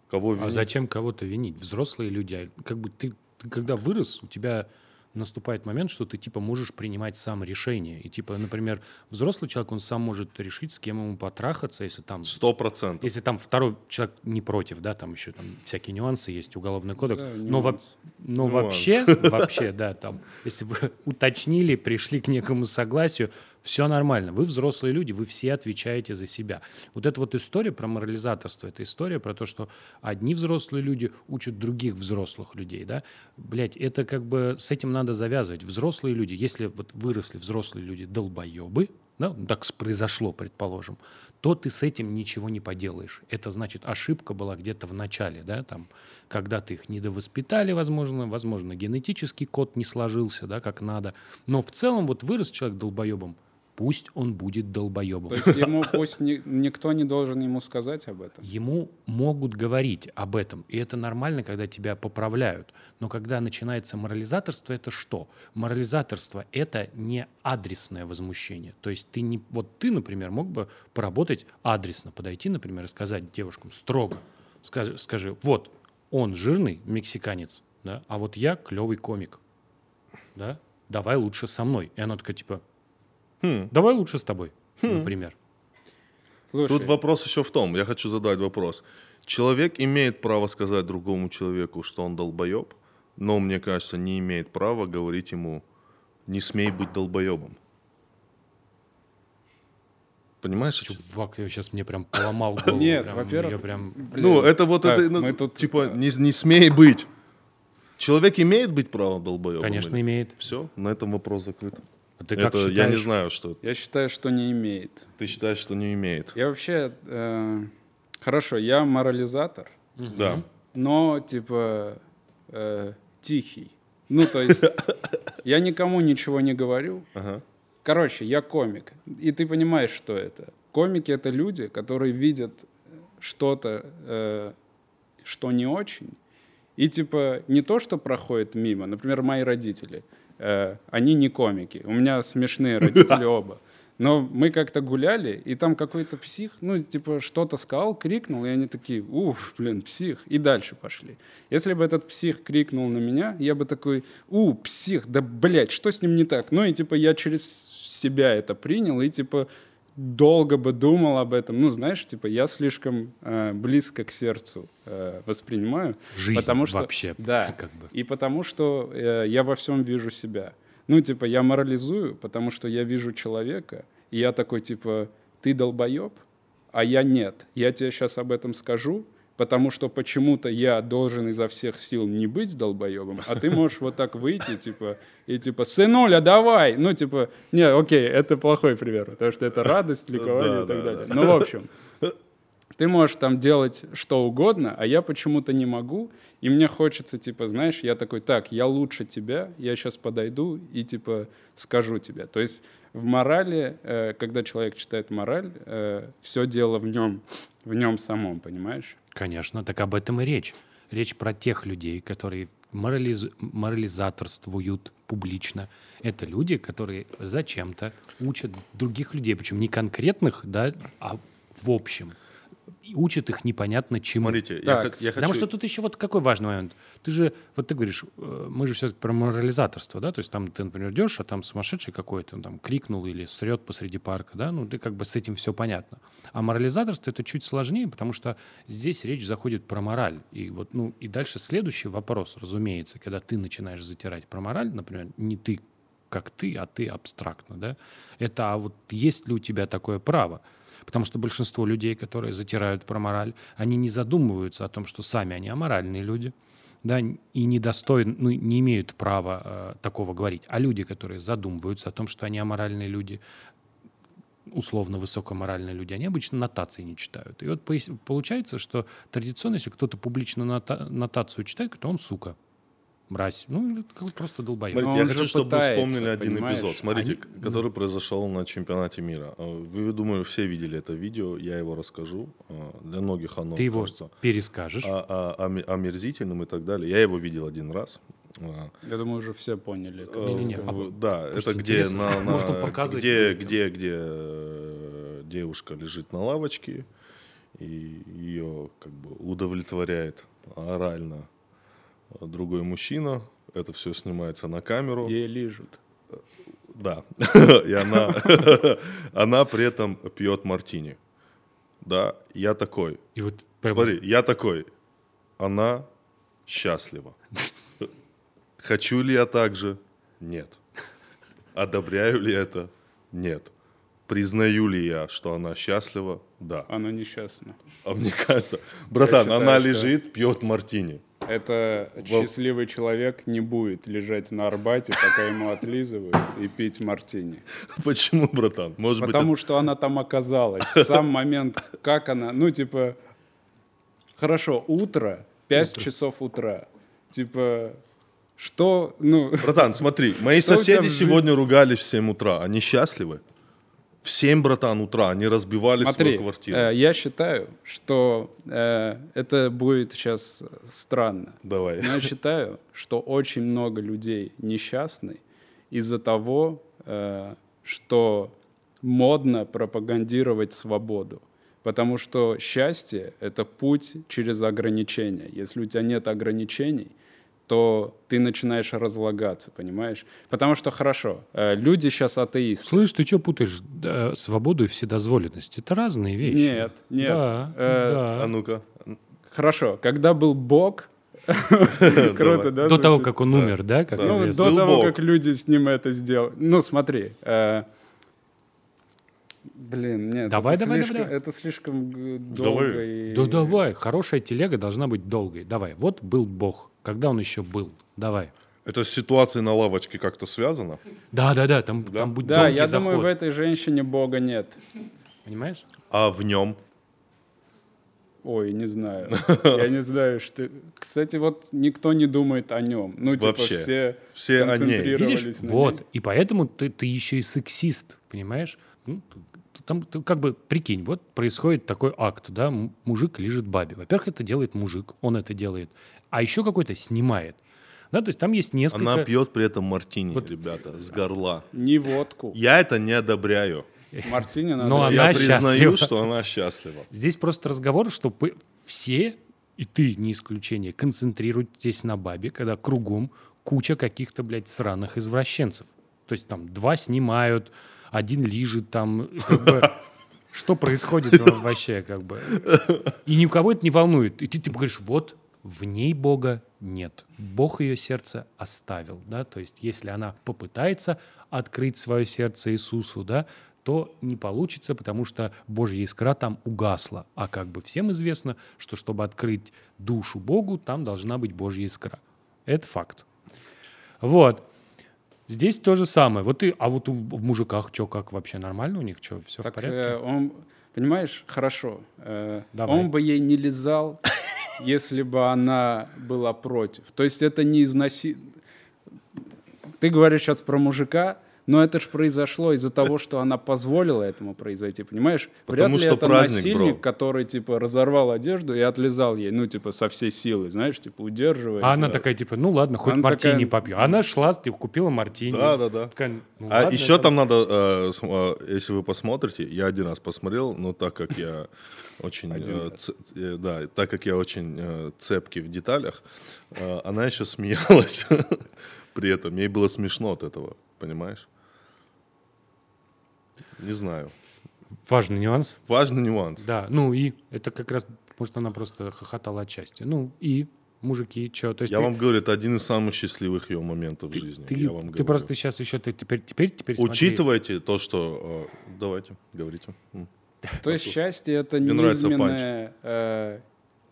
Кого А винить? зачем кого-то винить? Взрослые люди, а как бы ты, ты когда вырос, у тебя наступает момент, что ты типа можешь принимать сам решение. И типа, например, взрослый человек, он сам может решить, с кем ему потрахаться, если там Сто процентов. Если там второй человек не против, да, там еще там всякие нюансы есть, уголовный кодекс. Да, но во- но Нюанс. вообще, вообще, да, там, если вы [laughs] уточнили, пришли к некому согласию, все нормально. Вы взрослые люди, вы все отвечаете за себя. Вот эта вот история про морализаторство, это история про то, что одни взрослые люди учат других взрослых людей, да. Блять, это как бы с этим надо завязывать. Взрослые люди, если вот выросли взрослые люди долбоебы, да, ну, так произошло, предположим, то ты с этим ничего не поделаешь. Это значит, ошибка была где-то в начале, да, там, когда ты их недовоспитали, возможно, возможно, генетический код не сложился, да, как надо. Но в целом вот вырос человек долбоебом, пусть он будет долбоебом. То есть ему [laughs] пусть ни- никто не должен ему сказать об этом. Ему могут говорить об этом, и это нормально, когда тебя поправляют. Но когда начинается морализаторство, это что? Морализаторство — это не адресное возмущение. То есть ты не... Вот ты, например, мог бы поработать адресно, подойти, например, и сказать девушкам строго, скажи, скажи вот, он жирный мексиканец, да, а вот я клевый комик, да, давай лучше со мной. И она такая, типа, Хм. давай лучше с тобой, например. Слушай, Тут вопрос еще в том, я хочу задать вопрос. Человек имеет право сказать другому человеку, что он долбоеб, но, мне кажется, не имеет права говорить ему, не смей быть долбоебом. Понимаешь? Чувак, я сейчас мне прям поломал [laughs] голову. Нет, прям, во-первых, я прям... Ну, это вот так, это, ну, мы тут, типа, э, не, не смей быть. Человек имеет быть правом долбоебом? Конечно, имеет. Все, на этом вопрос закрыт. А ты как это я не считаешь? знаю, что это. Я считаю, что не имеет. Ты считаешь, что не имеет? Я вообще... э, хорошо, я морализатор, Да. но, типа, э, тихий. Ну, то есть, [laughs] я никому ничего не говорю. Ага. Короче, я комик. И ты понимаешь, что это. Комики — это люди, которые видят что-то, э, что не очень. И, типа, не то, что проходит мимо. Например, мои родители. Э, они не комики. У меня смешные родители [laughs] оба. Но мы как-то гуляли, и там какой-то псих, ну, типа, что-то сказал, крикнул, и они такие, уф, блин, псих, и дальше пошли. Если бы этот псих крикнул на меня, я бы такой, у, псих, да, блядь, что с ним не так? Ну, и, типа, я через себя это принял, и, типа, долго бы думал об этом. Ну, знаешь, типа, я слишком э, близко к сердцу э, воспринимаю. Жизнь потому что, вообще, [laughs] Да. как бы. И потому что э, я во всем вижу себя. Ну, типа, я морализую, потому что я вижу человека, и я такой, типа, ты долбоеб, а я нет. Я тебе сейчас об этом скажу, потому что почему-то я должен изо всех сил не быть долбоебом, а ты можешь вот так выйти, типа, и типа, сынуля, давай! Ну, типа, не, окей, это плохой пример, потому что это радость, ликование и так да, далее. Ну, в общем, ты можешь там делать что угодно, а я почему-то не могу, и мне хочется, типа, знаешь, я такой, так, я лучше тебя, я сейчас подойду и, типа, скажу тебе. То есть в морали, э, когда человек читает мораль, все дело в нем, в нем самом, понимаешь? Конечно, так об этом и речь. Речь про тех людей, которые морализ- морализаторствуют публично. Это люди, которые зачем-то учат других людей, причем не конкретных, да, а в общем. И учат их непонятно чему. Смотрите, я, Так, я Потому хочу... что тут еще вот какой важный момент. Ты же, вот ты говоришь, э, мы же все-таки про морализаторство, да, то есть там ты, например, идешь, а там сумасшедший какой-то, он там крикнул или срет посреди парка, да, ну ты как бы с этим все понятно. А морализаторство это чуть сложнее, потому что здесь речь заходит про мораль. И вот, ну, и дальше следующий вопрос, разумеется, когда ты начинаешь затирать про мораль, например, не ты как ты, а ты абстрактно, да, это а вот есть ли у тебя такое право? Потому что большинство людей, которые затирают про мораль, они не задумываются о том, что сами они аморальные люди, да, и недостойны, ну, не имеют права э, такого говорить. А люди, которые задумываются о том, что они аморальные люди, условно высокоморальные люди, они обычно нотации не читают. И вот получается, что традиционно, если кто-то публично нота- нотацию читает, то он сука. Мразь. Ну, это как просто долбоеб. Но Смотрите, я хочу, чтобы вы пытается, вспомнили один понимаешь? эпизод. Смотрите, Они- который произошел на чемпионате мира. А, Вы, думаю, все видели это видео. Я его расскажу. А, Для многих оно Ты его кажется перескажешь. а- а- оме- омерзительным и так далее. Я его видел один раз. А, Я думаю, уже все поняли. э, Не-не-не, в- а Да, это где, интересно. на, на- Может, он показывает где, где, где э, девушка лежит на лавочке, и ее как бы удовлетворяет орально другой мужчина. Это все снимается на камеру. Ей лижут. Да. [laughs] И она, [laughs] она при этом пьет мартини. Да, я такой. И вот прям Смотри, я такой. Она счастлива. [laughs] Хочу ли я так же? Нет. Одобряю ли это? Нет. Признаю ли я, что она счастлива? Да. Она несчастна. А мне кажется, братан, считаю, она что- лежит, пьет мартини. Это счастливый человек не будет лежать на Арбате, пока ему отлизывают, и пить мартини. Почему, братан? Может Потому быть, что она там оказалась. Сам момент, как она, ну, типа, хорошо, утро, 5 часов утра. Типа, что, ну, братан, смотри, мои соседи сегодня ругались в 7 утра. Они счастливы? В 7, братан, утра они разбивали смотри, свою квартиру. э, я считаю, что э, это будет сейчас странно. Давай. Но я считаю, что очень много людей несчастны из-за того, э, что модно пропагандировать свободу. Потому что счастье — это путь через ограничения. Если у тебя нет ограничений, то ты начинаешь разлагаться, понимаешь? Потому что, хорошо, э, люди сейчас атеисты. Слышь, ты что путаешь Да, свободу и вседозволенность? Это разные вещи. Нет, нет. Да, Э, да. А ну-ка. Хорошо, когда был Бог, [laughs] круто, да? До того, как он умер, да. Ну, до того, как люди с ним это сделали. Ну, смотри. Блин, нет. Давай, это давай, слишком, давай. Это слишком э, долго Давай. и... Да давай, хорошая телега должна быть долгой. Давай, вот был Бог. Когда он еще был? Давай. Это с ситуацией на лавочке как-то связано? Да, да, да, там, там будет Да, долгий я заход. думаю, в этой женщине Бога нет. Понимаешь? А в нем? Ой, не знаю. [laughs] Я не знаю, что... Кстати, вот никто не думает о нем. Ну, типа, Вообще. все, Все о ней. Видишь? на Вот. ней. И поэтому ты, ты еще и сексист, понимаешь? Ну, там ты как бы прикинь, вот происходит такой акт, да, мужик лежит бабе. Во-первых, это делает мужик, он это делает. А еще какой-то снимает. Да, то есть там есть несколько... Она пьет при этом мартини, Вот. ребята, с горла. Не водку. Я это не одобряю. Мартини надо... Но Я- она признаю, счастлива. что она счастлива. Здесь просто разговор, что все, и ты не исключение, концентрируйтесь на бабе, когда кругом куча каких-то, блядь, сраных извращенцев. То есть там два снимают, один лежит там, как бы... [laughs] Что происходит вообще, как бы? И никого это не волнует. И ты типа говоришь, вот, в ней Бога нет. Бог ее сердце оставил, да, то есть если она попытается открыть свое сердце Иисусу, да, то не получится, потому что Божья искра там угасла. А как бы всем известно, что чтобы открыть душу Богу, там должна быть Божья искра. Это факт. Вот. Здесь то же самое. Вот и, а вот у, в мужиках что, как вообще нормально у них, что, все в Так порядке? э, он, понимаешь, хорошо. э, Давай. он бы ей не лизал, [laughs] если бы она была против. То есть это не износи... Ты говоришь сейчас про мужика, но это же произошло из-за того, что она позволила этому произойти, понимаешь? Потому Вряд ли что это праздник, насильник, бро. который, типа, разорвал одежду и отлизал ей, ну, типа, со всей силы, знаешь, типа, удерживает. А она Да. такая, типа, ну ладно, хоть Она мартини такая- попью. Она шла, типа, купила мартини. Да, да, да. Такая, ну А ладно, еще это- там надо, э, э, если вы посмотрите, я один раз посмотрел, но так как я очень, э, ц- э, да, так как я очень э, цепкий в деталях, э, она еще смеялась [laughs] при этом. Ей было смешно от этого, понимаешь? Не знаю. Важный нюанс. Важный нюанс. Да, ну и это как раз, может, она просто хохотала от счастья. Ну и мужики, что? То есть Я ты, вам говорю, это один из самых счастливых ее моментов в жизни. ты, я вам ты говорю. просто сейчас еще, ты теперь, теперь, теперь смотри. Учитывайте то, что... э, давайте, говорите. То есть счастье это Мне низменное, э,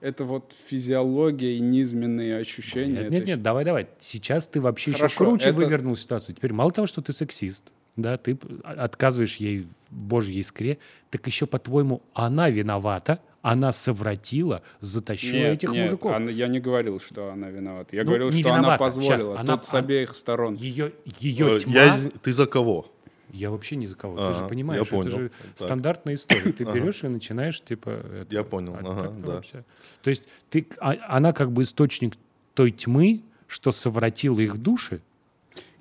это вот физиология и низменные ощущения. Нет, нет, нет, давай, давай. Сейчас ты вообще еще круче это- вывернул ситуацию. Теперь мало того, что ты сексист, да, ты п- отказываешь ей в божьей искре, так еще, по-твоему, она виновата, она совратила, затащила Нет, этих нет, мужиков. она- я не говорил, что она виновата. Я Ну, говорил, не что она виновата. позволила. Щас, она- Тут с а- обеих сторон. Ее, ее Э, тьма... я Ты за кого? Я вообще ни за кого. Ты же понимаешь, я это понял. же Так. стандартная история. Ты берешь и начинаешь, типа... это, Я понял, а ага, да. вообще. То есть ты, а- она как бы источник той тьмы, что совратила их души.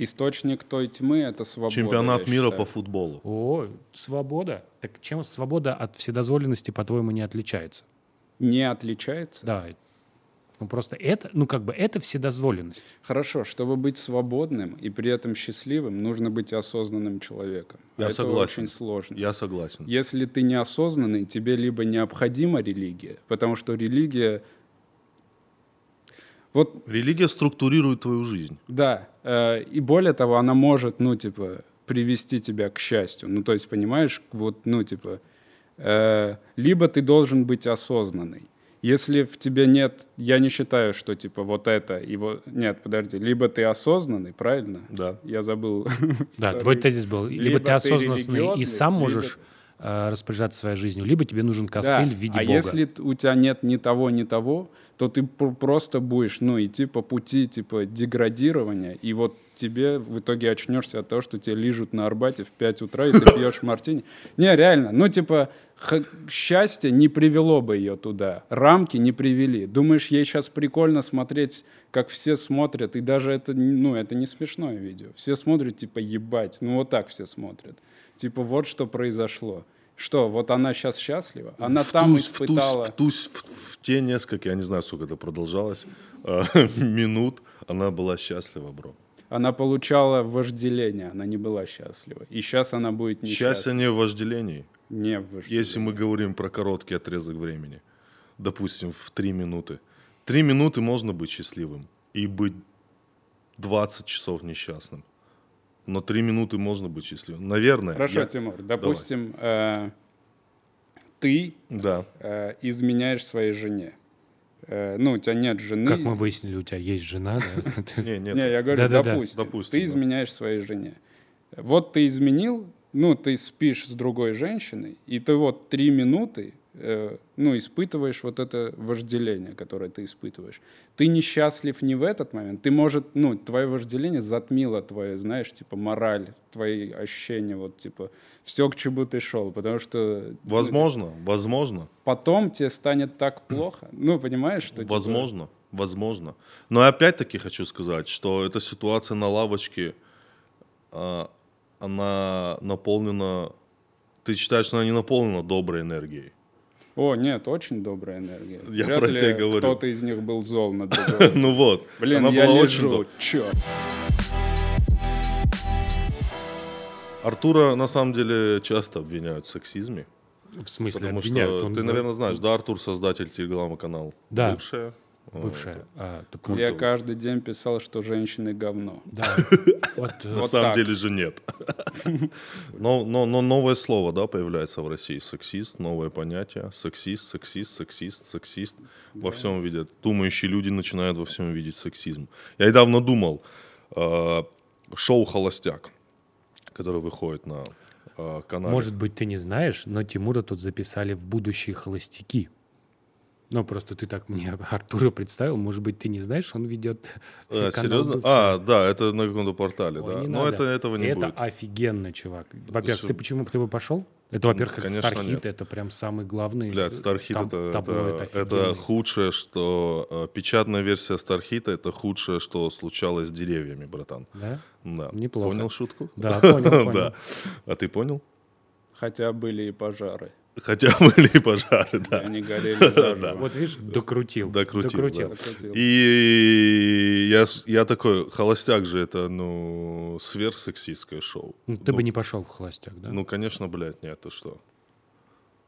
Источник той тьмы — это свобода. Чемпионат мира считаю. по футболу. О, свобода. Так чем свобода от вседозволенности, по-твоему, не отличается? Не отличается? Да. Ну просто это, ну как бы это вседозволенность. Хорошо, чтобы быть свободным и при этом счастливым, нужно быть осознанным человеком. А Я это согласен. очень сложно. Я согласен. Если ты неосознанный, тебе либо необходима религия, потому что религия... Вот Религия структурирует твою жизнь. Да, э, и более того, она может, ну, типа, привести тебя к счастью. Ну, то есть, понимаешь, вот, ну, типа, э, либо ты должен быть осознанный. Если в тебе нет, я не считаю, что, типа, вот это и вот... Нет, подожди, либо ты осознанный, правильно? Да. Я забыл. Да, [laughs] твой тезис был. Либо, Либо ты ты осознанный и религиозный, сам можешь э, распоряжаться своей жизнью, либо тебе нужен Да, костыль в виде а Бога. если т- у тебя нет ни того, ни того, то ты пр- просто будешь, ну, идти по пути, типа, деградирования, и вот тебе в итоге очнешься от того, что тебя лижут на Арбате в 5 утра, и ты [laughs] пьешь мартини. Не, реально, ну, типа, счастье не привело бы ее туда, рамки не привели. Думаешь, ей сейчас прикольно смотреть, как все смотрят, и даже это, ну, это не смешное видео. Все смотрят, типа, ебать, ну, вот так все смотрят. Типа, вот что произошло. Что, вот она сейчас счастлива? Она В там ту- в ту- испытала... В, ту- в- в те несколько, я не знаю, сколько это продолжалось, э, [laughs] минут, она была счастлива, бро. Она получала вожделение, она не была счастлива. И сейчас она будет Счастье несчастлива. не в вожделении. Не в вожделении. Если мы говорим про короткий отрезок времени, допустим, в три минуты. Три минуты можно быть счастливым и быть 20 часов несчастным. Но три минуты можно быть счастливым. Наверное. Хорошо, я- Тимур, допустим, э, ты Да. э, изменяешь своей жене. Э, ну, у тебя нет жены. Как мы выяснили, у тебя есть жена, да? [laughs] Не, нет. Не, я говорю, допустим, ты изменяешь своей жене. Вот ты изменил, ну, ты спишь с другой женщиной, и ты вот три минуты, э, ну, испытываешь вот это вожделение, которое ты испытываешь. Ты несчастлив не в этот момент, ты, может, ну, твое вожделение затмило твое, знаешь, типа, мораль, твои ощущения, вот, типа, все, к чему ты шел, потому что... ну, Возможно, возможно, Потом тебе станет так плохо. Ну, понимаешь, что... типа, возможно, возможно. Но опять-таки хочу сказать, что эта ситуация на лавочке, а, она наполнена... Ты считаешь, что она не наполнена доброй энергией? О, нет, очень добрая энергия. Я Вряд про это и говорю. кто-то из них был зол на другого. [laughs] Ну вот, Блин, она я была очень лежу, черт. Артура на самом деле часто обвиняют в сексизме. В смысле, Потому обвиняют? что Он ты, наверное, знаешь, да, Артур создатель телеграма-канал. Да. Бывшая. Бывшая. А, так Я вот, каждый день писал, что женщины говно. Да. [laughs] Вот, На Вот самом так. деле же нет. [laughs] но, но, но новое слово, да, появляется в России. Сексист, новое понятие. Сексист, сексист, сексист, сексист. Во всем видят. Думающие люди начинают во всем видеть сексизм. Я недавно думал, э, шоу «Холостяк», которое выходит на э, канале. Может быть, ты не знаешь, но Тимура тут записали в будущие холостяки. Ну, просто ты так мне [laughs] Артура представил. Может быть, ты не знаешь, он ведет [laughs] канал серьезно? «Бывшая». А, да, это на каком-то портале, Ой, да. не Но надо. это, этого не это будет. офигенно, чувак. Во-первых, ты почему ты бы пошел? Это, во-первых, это Стархит, это прям самый главный. Блядь, Стархит там это, это, это худшее, что... э, печатная версия Стархита это худшее, что случалось с деревьями, братан. Да? Да. Неплохо. Понял шутку? Да, понял, [laughs] понял. Да. А ты понял? Хотя были и пожары. Хотя были [laughs] и пожары, да. Они горели [laughs] заживо. Вот видишь, докрутил. Докрутил, да. Докрутил. И я, я такой, холостяк же это, ну, сверхсексистское шоу. Ну, Ты бы не пошел в холостяк, да? Ну, конечно, блядь, нет, ты что?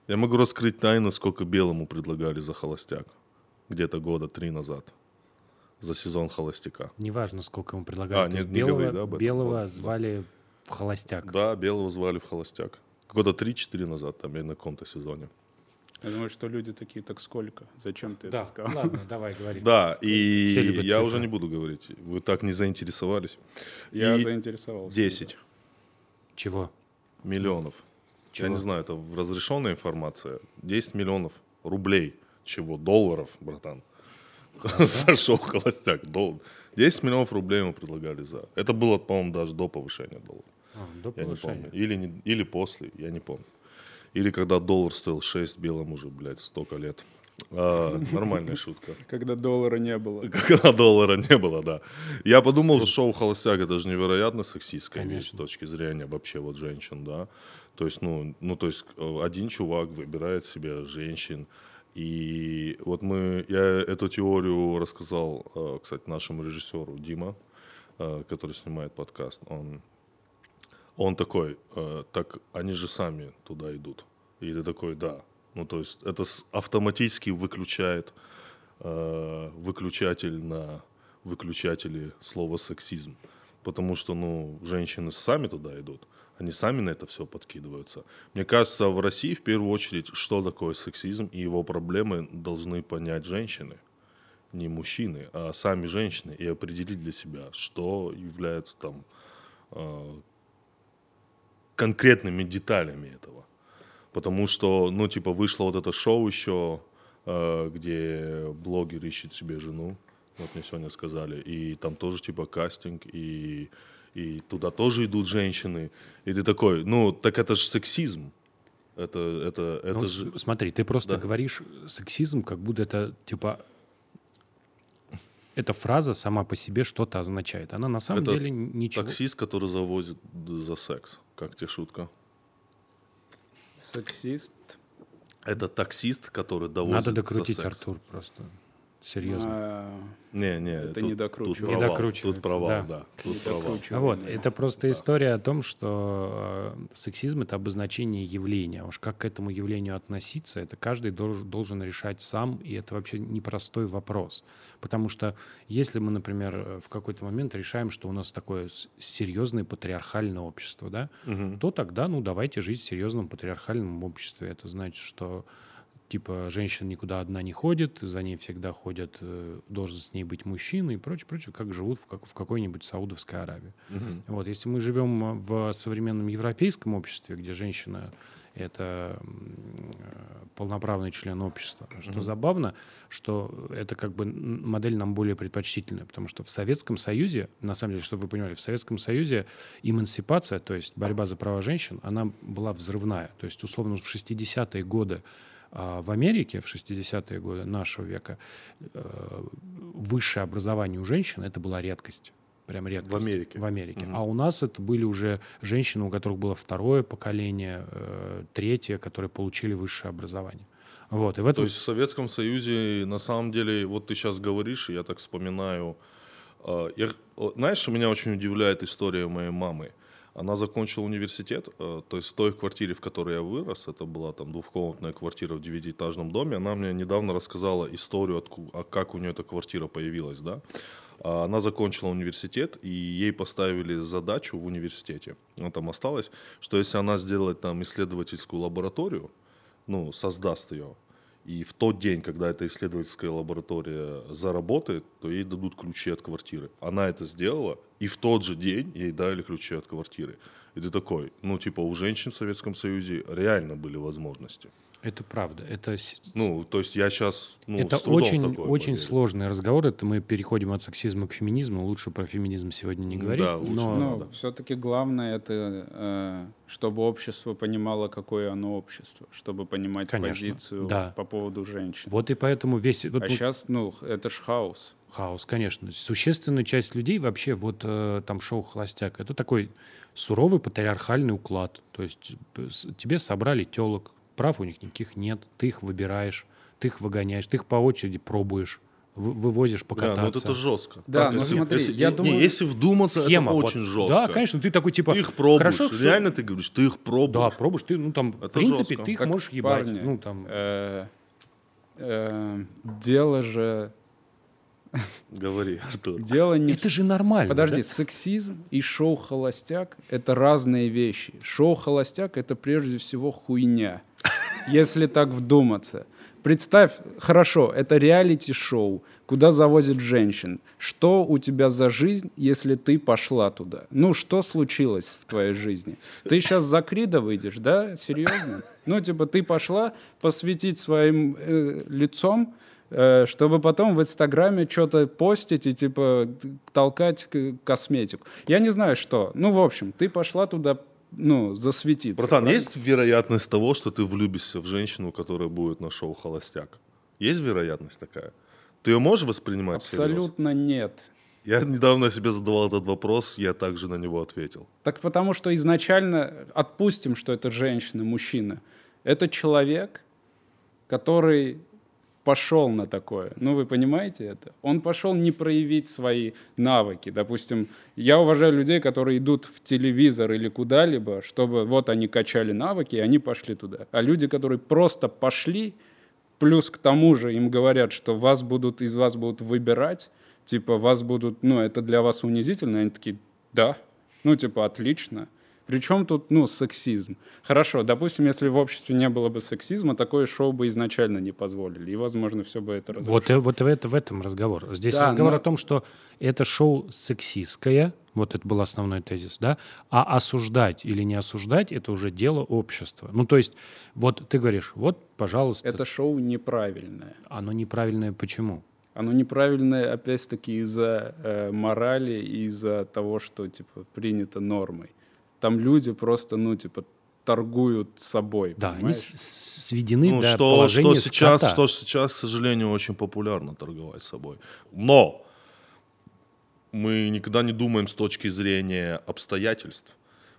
Я могу раскрыть тайну, сколько белому предлагали за холостяк. Где-то года три назад. За сезон холостяка. Неважно, сколько ему предлагали. А, То не- есть не белого, говори, да, об этом? белого Вот, звали в холостяк. Да, белого звали в холостяк. Года три-четыре назад, там, я на каком-то сезоне. Я думаю, что люди такие, так сколько? Зачем ты Да, это сказал? ладно, давай, говори. Да, и я цифры. уже не буду говорить. Вы так не заинтересовались. Я И заинтересовался. 10 Чего? миллионов. Чего? Я не знаю, это разрешенная информация. 10 миллионов Рублей. Чего? Долларов, братан. За [laughs] шоу «Холостяк». Дол- 10 миллионов рублей ему предлагали за. Это было, по-моему, даже до повышения доллара. А, до Я не помню. Или, не- или после, я не помню. Или когда доллар стоил 6 белым уже, блядь, столько лет. А, [laughs] нормальная шутка. Когда доллара не было. [laughs] Когда доллара не было, да. Я подумал, что шоу «Холостяк» это же невероятно сексистская вещь с Конечно. точки зрения вообще вот женщин, да. То есть, ну, ну, то есть э, один чувак выбирает себе женщин, и вот мы, я эту теорию рассказал, э, кстати, нашему режиссеру Дима, э, который снимает подкаст. Он, он такой, э, так они же сами туда идут. И ты такой, да. Ну, то есть это автоматически выключает э, выключатель на выключателе слова сексизм. Потому что, ну, женщины сами туда идут. Они сами на это все подкидываются. Мне кажется, в России в первую очередь, что такое сексизм и его проблемы должны понять женщины. Не мужчины, а сами женщины. И определить для себя, что является там э, конкретными деталями этого. Потому что, ну, типа, вышло вот это шоу еще, э, где блогер ищет себе жену. Вот мне сегодня сказали. И там тоже, типа, кастинг, и, и туда тоже идут женщины. И ты такой, ну, так это же сексизм. Это, это, это Ну, же... смотри, ты просто Да. говоришь сексизм, как будто это типа эта фраза сама по себе что-то означает. Она на самом Это деле ничего. Таксист, который завозит за секс. Как тебе шутка? Сексист. Это таксист, который довозит Надо за докрутить, секс. Артур, просто. Серьезно. А, Не, не, Это тут, не тут докручивается. провал, Не докручивается, тут провал, да. да. не Тут провал. докручиваем. А Вот, это просто история о том, что э, сексизм это обозначение явления. Уж как к этому явлению относиться, это каждый долж- должен решать сам, и это вообще непростой вопрос. Потому что если мы, например, э, в какой-то момент решаем, что у нас такое серьезное патриархальное общество, да, то тогда, ну, давайте жить в серьезном патриархальном обществе. Это значит, что типа женщина никуда одна не ходит, за ней всегда ходят, э, должен с ней быть мужчина и прочее, прочее, как живут в, как, в какой-нибудь Саудовской Аравии. Вот, если мы живем э, в современном европейском обществе, где женщина это э, полноправный член общества, что забавно, что это как бы модель нам более предпочтительная, потому что в Советском Союзе, на самом деле, чтобы вы понимали, в Советском Союзе эмансипация, то есть борьба за права женщин, она была взрывная. То есть, условно, в 60-е годы а, в Америке, в 60-е годы нашего века, э, высшее образование у женщин это была редкость. Прям редкость. Америке? В Америке. А у нас это были уже женщины, у которых было второе поколение, э, третье, которые получили высшее образование. Вот, и в То этом... есть в Советском Союзе, на самом деле, вот ты сейчас говоришь, и я так вспоминаю, э, я, знаешь, меня очень удивляет история моей мамы. Она закончила университет, э, то есть в той квартире, в которой я вырос, это была там двухкомнатная квартира в девятиэтажном доме, она мне недавно рассказала историю, отку- а как у нее эта квартира появилась, да. А Она закончила университет, и ей поставили задачу в университете, она там осталась, что если она сделает там исследовательскую лабораторию, ну, создаст ее, и в тот день, когда эта исследовательская лаборатория заработает, то ей дадут ключи от квартиры. Она это сделала, и в тот же день ей дали ключи от квартиры. И ты такой, ну, типа, у женщин в Советском Союзе реально были возможности. Это правда. Это, Ну, то есть я сейчас, ну, это очень, такое очень поверю. сложный разговор. Это мы переходим от сексизма к феминизму. Лучше про феминизм сегодня не Да, говорить. лучше но Ну, все-таки главное это, э, чтобы общество понимало, какое оно общество, чтобы понимать Конечно, позицию да. по поводу женщин. вот и поэтому весь... вот А мы- сейчас, ну, это ж хаос. Хаос, конечно. Существенная часть людей вообще, вот э, там шоу «Холостяк», это такой суровый патриархальный уклад. То есть тебе собрали телок, прав у них никаких нет, ты их выбираешь, ты их выгоняешь, ты их по очереди пробуешь, вы- вывозишь Да, покататься. ну вот это жестко. Да, Так, ну если- смотри, если- я не, думаю- если вдуматься, Схема. это вот. очень жестко. Да, конечно, ты такой типа... Ты их пробуешь, Хорошо, что- реально ты говоришь, ты их Да, пробуешь. пробуешь, ты, ну там, в Это принципе, жестко. ты их Как можешь ебать. парни. Ну там... Э, э, дело же... [laughs] Говори, Артур. Дело не... Это же нормально. Подожди, да? сексизм и шоу «Холостяк» — это разные вещи. Шоу «Холостяк» — это прежде всего хуйня, [laughs] если так вдуматься. Представь, хорошо, это реалити-шоу, куда завозят женщин. Что у тебя за жизнь, если ты пошла туда? Ну, что случилось в твоей жизни? Ты сейчас за Крида выйдешь, да? Серьезно? Ну, типа, ты пошла посвятить своим э, лицом, чтобы потом в Инстаграме что-то постить и, типа, толкать косметику. Я не знаю, что. Ну, в общем, ты пошла туда, ну, засветиться. Братан, правильно? есть вероятность того, что ты влюбишься в женщину, которая будет на шоу «Холостяк»? Есть вероятность такая? Ты ее можешь воспринимать всерьез? Абсолютно нет. Я недавно себе задавал этот вопрос, я также на него ответил. Так потому что изначально отпустим, что это женщина, мужчина. Это человек, который пошел на такое. Ну, вы понимаете это? Он пошел не проявить свои навыки. Допустим, я уважаю людей, которые идут в телевизор или куда-либо, чтобы вот они качали навыки, и они пошли туда. А люди, которые просто пошли, плюс к тому же им говорят, что вас будут, из вас будут выбирать, типа вас будут, ну, это для вас унизительно, они такие, да, ну, типа, отлично. Причем тут, ну, сексизм. Хорошо, допустим, если в обществе не было бы сексизма, такое шоу бы изначально не позволили, и, возможно, все бы это разрушило. Вот, э, вот в, это, в этом разговор. Здесь Да, разговор но- о том, что это шоу сексистское, вот это был основной тезис, да, а осуждать или не осуждать – это уже дело общества. Ну, то есть, вот ты говоришь, вот, пожалуйста, Это шоу неправильное. оно неправильное почему? Оно неправильное, опять-таки, из-за э, морали и из-за того, что, типа, принято нормой. Там люди просто, ну, типа, торгуют собой, Да, они понимаешь? с- сведены Ну, до что, положения что, сейчас, скота. что сейчас, к сожалению, очень популярно торговать собой. Но мы никогда не думаем с точки зрения обстоятельств,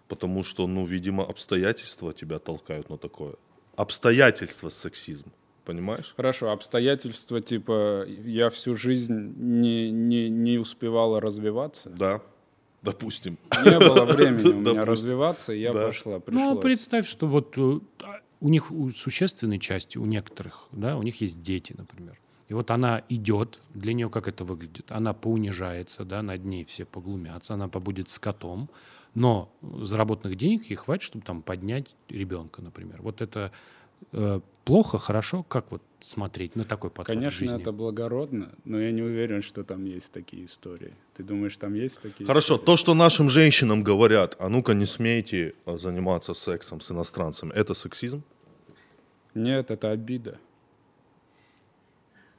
потому что, ну, видимо, обстоятельства тебя толкают на такое. Обстоятельства сексизм, понимаешь? Хорошо, обстоятельства, типа, я всю жизнь не, не, не успевала развиваться. Да, допустим. Не было [laughs] времени у меня Допустим. развиваться, и я Да. пошла, Ну, а пришлось. представь, что вот э, а, у них у существенной части, у некоторых, да, у них есть дети, например. И вот она идет, для нее как это выглядит? Она поунижается, да, над ней все поглумятся, она побудет с котом, но заработанных денег ей хватит, чтобы там поднять ребенка, например. Вот это э, плохо, хорошо? Как вот смотреть на такой подход Конечно, жизни? это благородно, но я не уверен, что там есть такие истории. Ты думаешь, там есть такие Хорошо, истории? то, что нашим женщинам говорят, а ну-ка не смейте а, заниматься сексом с иностранцами, это сексизм? Нет, это обида.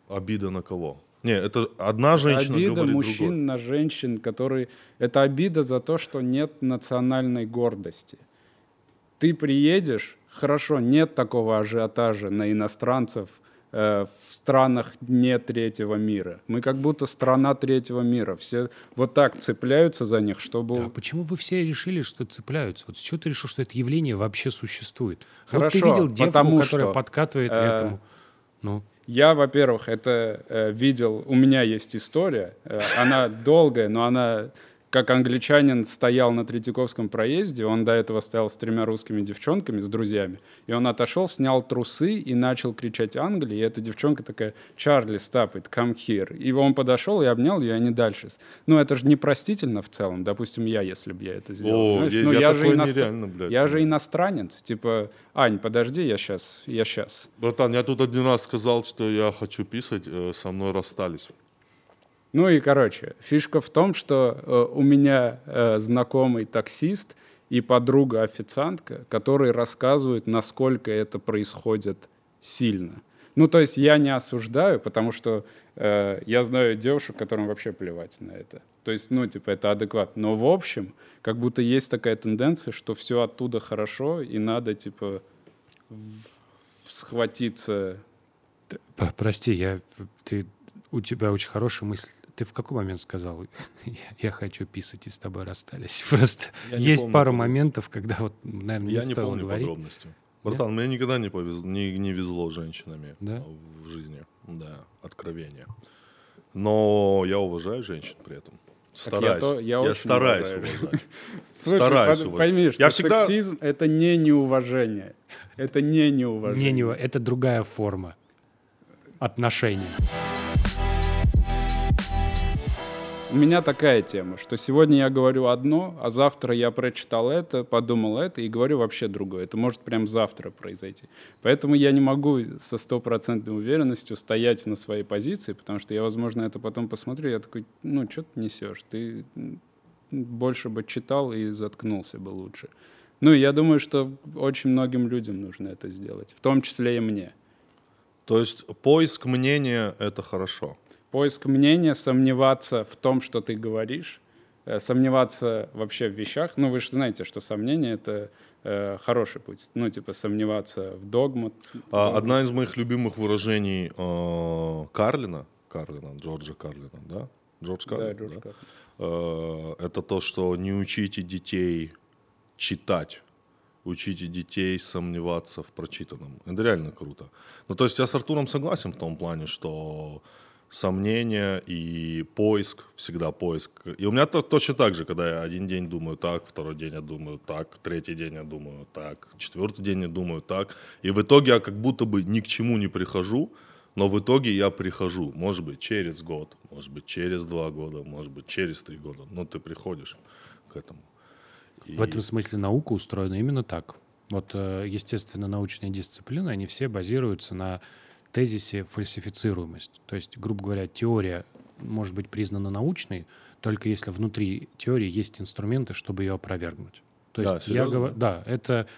Обида на кого? Не, это одна женщина обида говорит мужчин другой. на женщин, которые... Это обида за то, что нет национальной гордости. Ты приедешь, хорошо, нет такого ажиотажа на иностранцев э, в странах не третьего мира. Мы как будто страна третьего мира. Все вот так цепляются за них, чтобы... А почему вы все решили, что цепляются? Вот с чего ты решил, что это явление вообще существует? вот Хорошо, ты видел девку, потому которая что, подкатывает э, этому. Ну, Я, во-первых, это э, видел, у меня есть история, э, она долгая, но она, как англичанин стоял на Третьяковском проезде, он до этого стоял с тремя русскими девчонками, с друзьями, и он отошел, снял трусы и начал кричать Англии, и эта девчонка такая, Чарли, stop it, come here. И он подошел и обнял ее, и они дальше. Ну, это же непростительно в целом, допустим, я, если бы я это сделал. О, я- ну, я же такое иностр- блядь, Я же иностранец, типа, Ань, подожди, я сейчас, я сейчас. Братан, я тут один раз сказал, что я хочу писать, э, со мной расстались. Ну и, короче, фишка в том, что э, у меня э, знакомый таксист и подруга-официантка, которые рассказывают, насколько это происходит сильно. Ну, то есть я не осуждаю, потому что э, я знаю девушек, которым вообще плевать на это. То есть, ну, типа, это адекватно. Но в общем, как будто есть такая тенденция, что все оттуда хорошо, и надо, типа, схватиться прости, я, ты, у тебя очень хорошая мысль. Ты в какой момент сказал, [laughs] я, я хочу писать и с тобой расстались? [laughs] Просто Я не есть помню пару моментов, когда вот, наверное, не я не стоило помню говорить. подробностей. Братан, мне никогда не, повез- не, не везло с женщинами Да? в жизни. Да, откровение. Но я уважаю женщин при этом. я Стараюсь. то- я очень стараюсь уважаю. уважать. [laughs] Слушай, Стараюсь под- уважать. пойми, что Я всегда... сексизм — это не неуважение. Это не неуважение. Не, не, это другая форма отношений. У меня такая тема, что сегодня я говорю одно, а завтра я прочитал это, подумал это и говорю вообще другое. Это может прям завтра произойти. Поэтому я не могу со стопроцентной уверенностью стоять на своей позиции, потому что я, возможно, это потом посмотрю, я такой, ну, что ты несешь? Ты больше бы читал и заткнулся бы лучше. Ну, я думаю, что очень многим людям нужно это сделать, в том числе и мне. То есть поиск мнения — это хорошо. Поиск мнения, сомневаться в том, что ты говоришь, э, сомневаться вообще в вещах. Ну, вы же знаете, что сомнение — это э, хороший путь. Ну, типа, сомневаться в догмат. А, одна из моих любимых выражений э, Карлина, Карлина, Джорджа Карлина, да? Джордж Карлин, Да, Джордж Карлин. Э, это то, что не учите детей читать, учите детей сомневаться в прочитанном. Это реально круто. Ну, то есть я с Артуром согласен в том плане, что сомнения и поиск, всегда поиск. И у меня то, точно так же, когда я один день думаю так, второй день я думаю так, третий день я думаю так, четвертый день я думаю так. И в итоге я как будто бы ни к чему не прихожу, но в итоге я прихожу, может быть, через год, может быть, через два года, может быть, через три года, но ты приходишь к этому. И- В этом смысле наука устроена именно так. Вот, э, естественно, научные дисциплины, они все базируются на тезисе фальсифицируемость. То есть, грубо говоря, теория может быть признана научной, только если внутри теории есть инструменты, чтобы ее опровергнуть. То Да, есть я серьезно? говорю, да, это,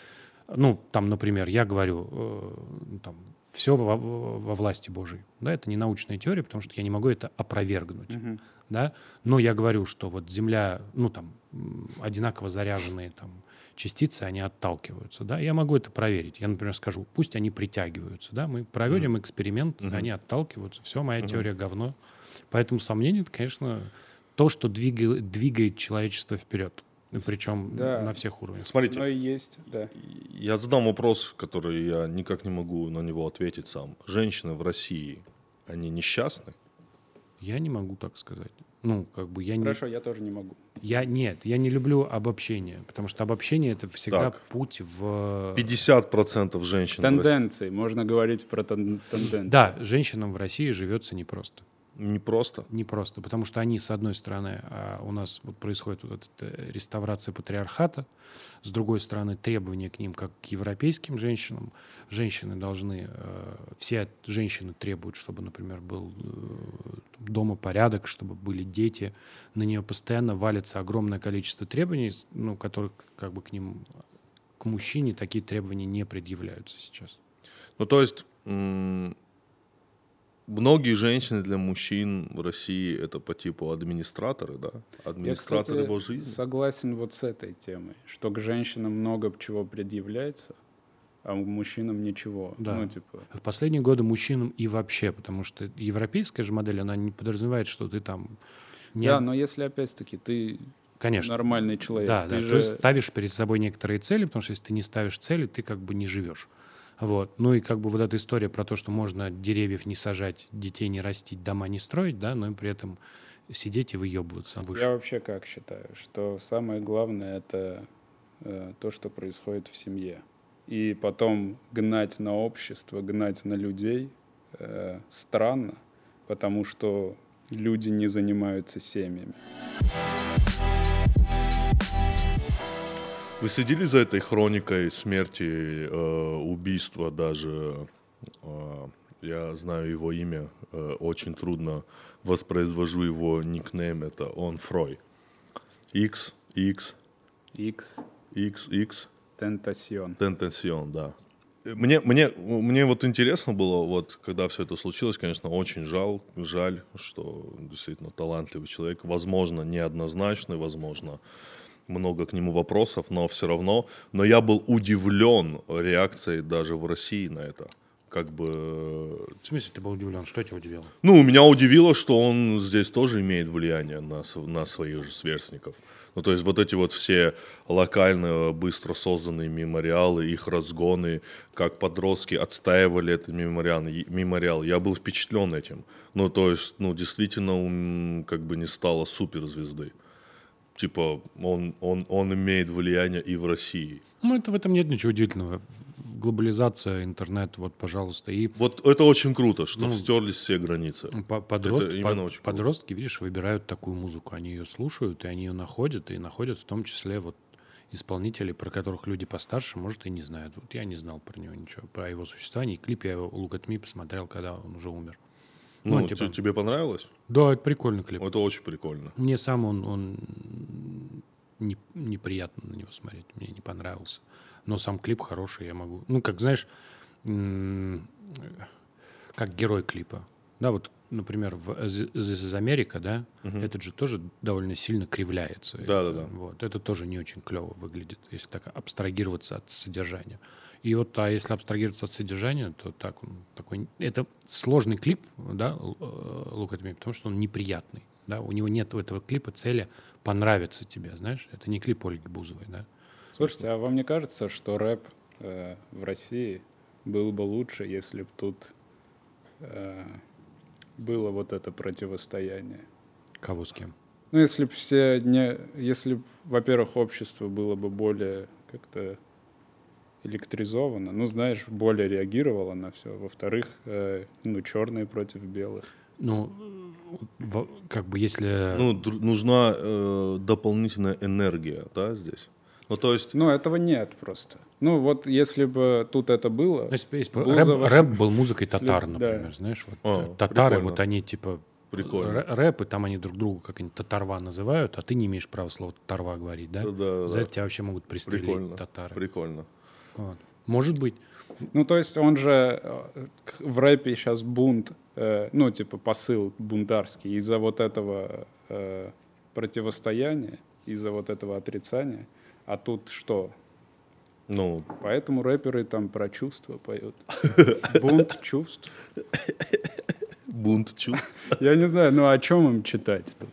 ну, там, например, я говорю, э, там, все во, во власти Божьей. Да, это не научная теория, потому что я не могу это опровергнуть. Да, но я говорю, что вот Земля, ну там одинаково заряженные там частицы, они отталкиваются, да, я могу это проверить. Я, например, скажу, пусть они притягиваются, да, мы проведем эксперимент, они отталкиваются, все, моя теория говно. Поэтому сомнение, это, конечно, то, что двигает, двигает человечество вперед, причем Да. на всех уровнях. Смотрите, Но и есть, да. я задам вопрос, который я никак не могу на него ответить сам. Женщины в России, они несчастны? Я не могу так сказать. Ну, как бы я не... Хорошо, я тоже не могу. Я, нет, я не люблю обобщение, потому что обобщение — это всегда Так. путь в... 50% женщин в России. Тенденции, можно говорить про тен- тенденции. Да, женщинам в России живется непросто. Не просто. Непросто, потому что они, с одной стороны, а, у нас вот происходит вот эта э, реставрация патриархата, с другой стороны, требования к ним, как к европейским женщинам. Женщины должны, э, все женщины требуют, чтобы, например, был э, дома порядок, чтобы были дети. На нее постоянно валится огромное количество требований, ну, которых как бы к ним, к мужчине такие требования не предъявляются сейчас. Ну, то есть, многие женщины для мужчин в России это по типу администраторы, да? Я, Администраторы кстати, его жизни. согласен вот с этой темой, что к женщинам много чего предъявляется, а к мужчинам ничего. Да. Ну, типа, В последние годы мужчинам и вообще, потому что европейская же модель, она не подразумевает, что ты там... Не... да, но если опять-таки ты Конечно. нормальный человек, Да, ты да. же... То есть ставишь перед собой некоторые цели, потому что если ты не ставишь цели, ты как бы не живешь. Вот. Ну и как бы вот эта история про то, что можно деревьев не сажать, детей не растить, дома не строить, да, но и при этом сидеть и выебываться выше. Я вообще как считаю, что самое главное это э, то, что происходит в семье. И потом гнать на общество, гнать на людей э, странно, потому что люди не занимаются семьями. Вы следили за этой хроникой смерти, э, убийства даже? э, я знаю его имя, э, очень трудно воспроизвожу его никнейм, это он Фрой. X, X, X X, X, тентасьон. Тентенсион, да. Мне, мне, мне вот интересно было, вот когда все это случилось, конечно, очень жал, жаль, что действительно талантливый человек, возможно, неоднозначный, возможно, много к нему вопросов, но все равно, но я был удивлен реакцией даже в России на это. Как бы В смысле ты был удивлен? Что тебя удивило? ну, меня удивило, что он здесь тоже имеет влияние на, на своих же сверстников. Ну, то есть вот эти вот все локальные, быстро созданные мемориалы, их разгоны, как подростки отстаивали этот мемориал, мемориал. Я был впечатлен этим. Ну, то есть, ну, действительно, м, как бы не стало суперзвезды. Типа, он, он, он имеет влияние и в России. Ну, это в этом нет ничего удивительного. глобализация, интернет, вот, пожалуйста. И Вот это очень круто, что Ну, стерлись все границы. по- подрост- Это именно по- очень круто. подростки, видишь, выбирают такую музыку. Они ее слушают, и они ее находят, и находят в том числе вот исполнителей, про которых люди постарше, может, и не знают. Вот я не знал про него ничего, про его существование. И клип я его Look at Me посмотрел, когда он уже умер. Ну, Ну, типа- тебе понравилось? Да, это прикольный клип. Это очень прикольно. Мне сам он, он не- неприятно на него смотреть, мне не понравился. Но сам клип хороший, я могу... Ну, как, знаешь, как герой клипа. Да, вот, например, в This is America, да, этот же тоже довольно сильно кривляется. Да-да-да. Вот, это тоже не очень клево выглядит, если так абстрагироваться от содержания. И вот, а если абстрагироваться от содержания, то так такой... Это сложный клип, да, э, Look at Me, потому что он неприятный. Да, у него нет у этого клипа цели понравиться тебе, знаешь? Это не клип Ольги Бузовой, да? Слушайте, а вам не кажется, что рэп э, в России был бы лучше, если бы тут э, было вот это противостояние? Кого с кем? Ну, если бы все не... Если б, во-первых, общество было бы более как-то электризовано, ну, знаешь, более реагировало на все. Во-вторых, э, ну, черные против белых. Ну, как бы если... Ну, нужна э, дополнительная энергия, да, здесь? Ну, то есть, Ну, этого нет просто. Ну, вот если бы тут это было... Ну, бы Бузова- рэп, рэп был музыкой татар, да. например, знаешь, вот А, татары, прикольно. вот они типа Прикольно. рэ- рэп, и там они друг друга как-нибудь татарва называют, а ты не имеешь права слова татарва говорить, да? Да-да-да. За это тебя вообще могут пристрелить прикольно. татары. Прикольно. Вот. Может быть. Ну, то есть он же э, в рэпе сейчас бунт, э, ну, типа посыл бунтарский из-за вот этого э, противостояния, из-за вот этого отрицания. А тут что? Ну, Поэтому рэперы там про чувства поют. [laughs] Бунт чувств. бунт чувств. Я не знаю, ну о чем им читать тут?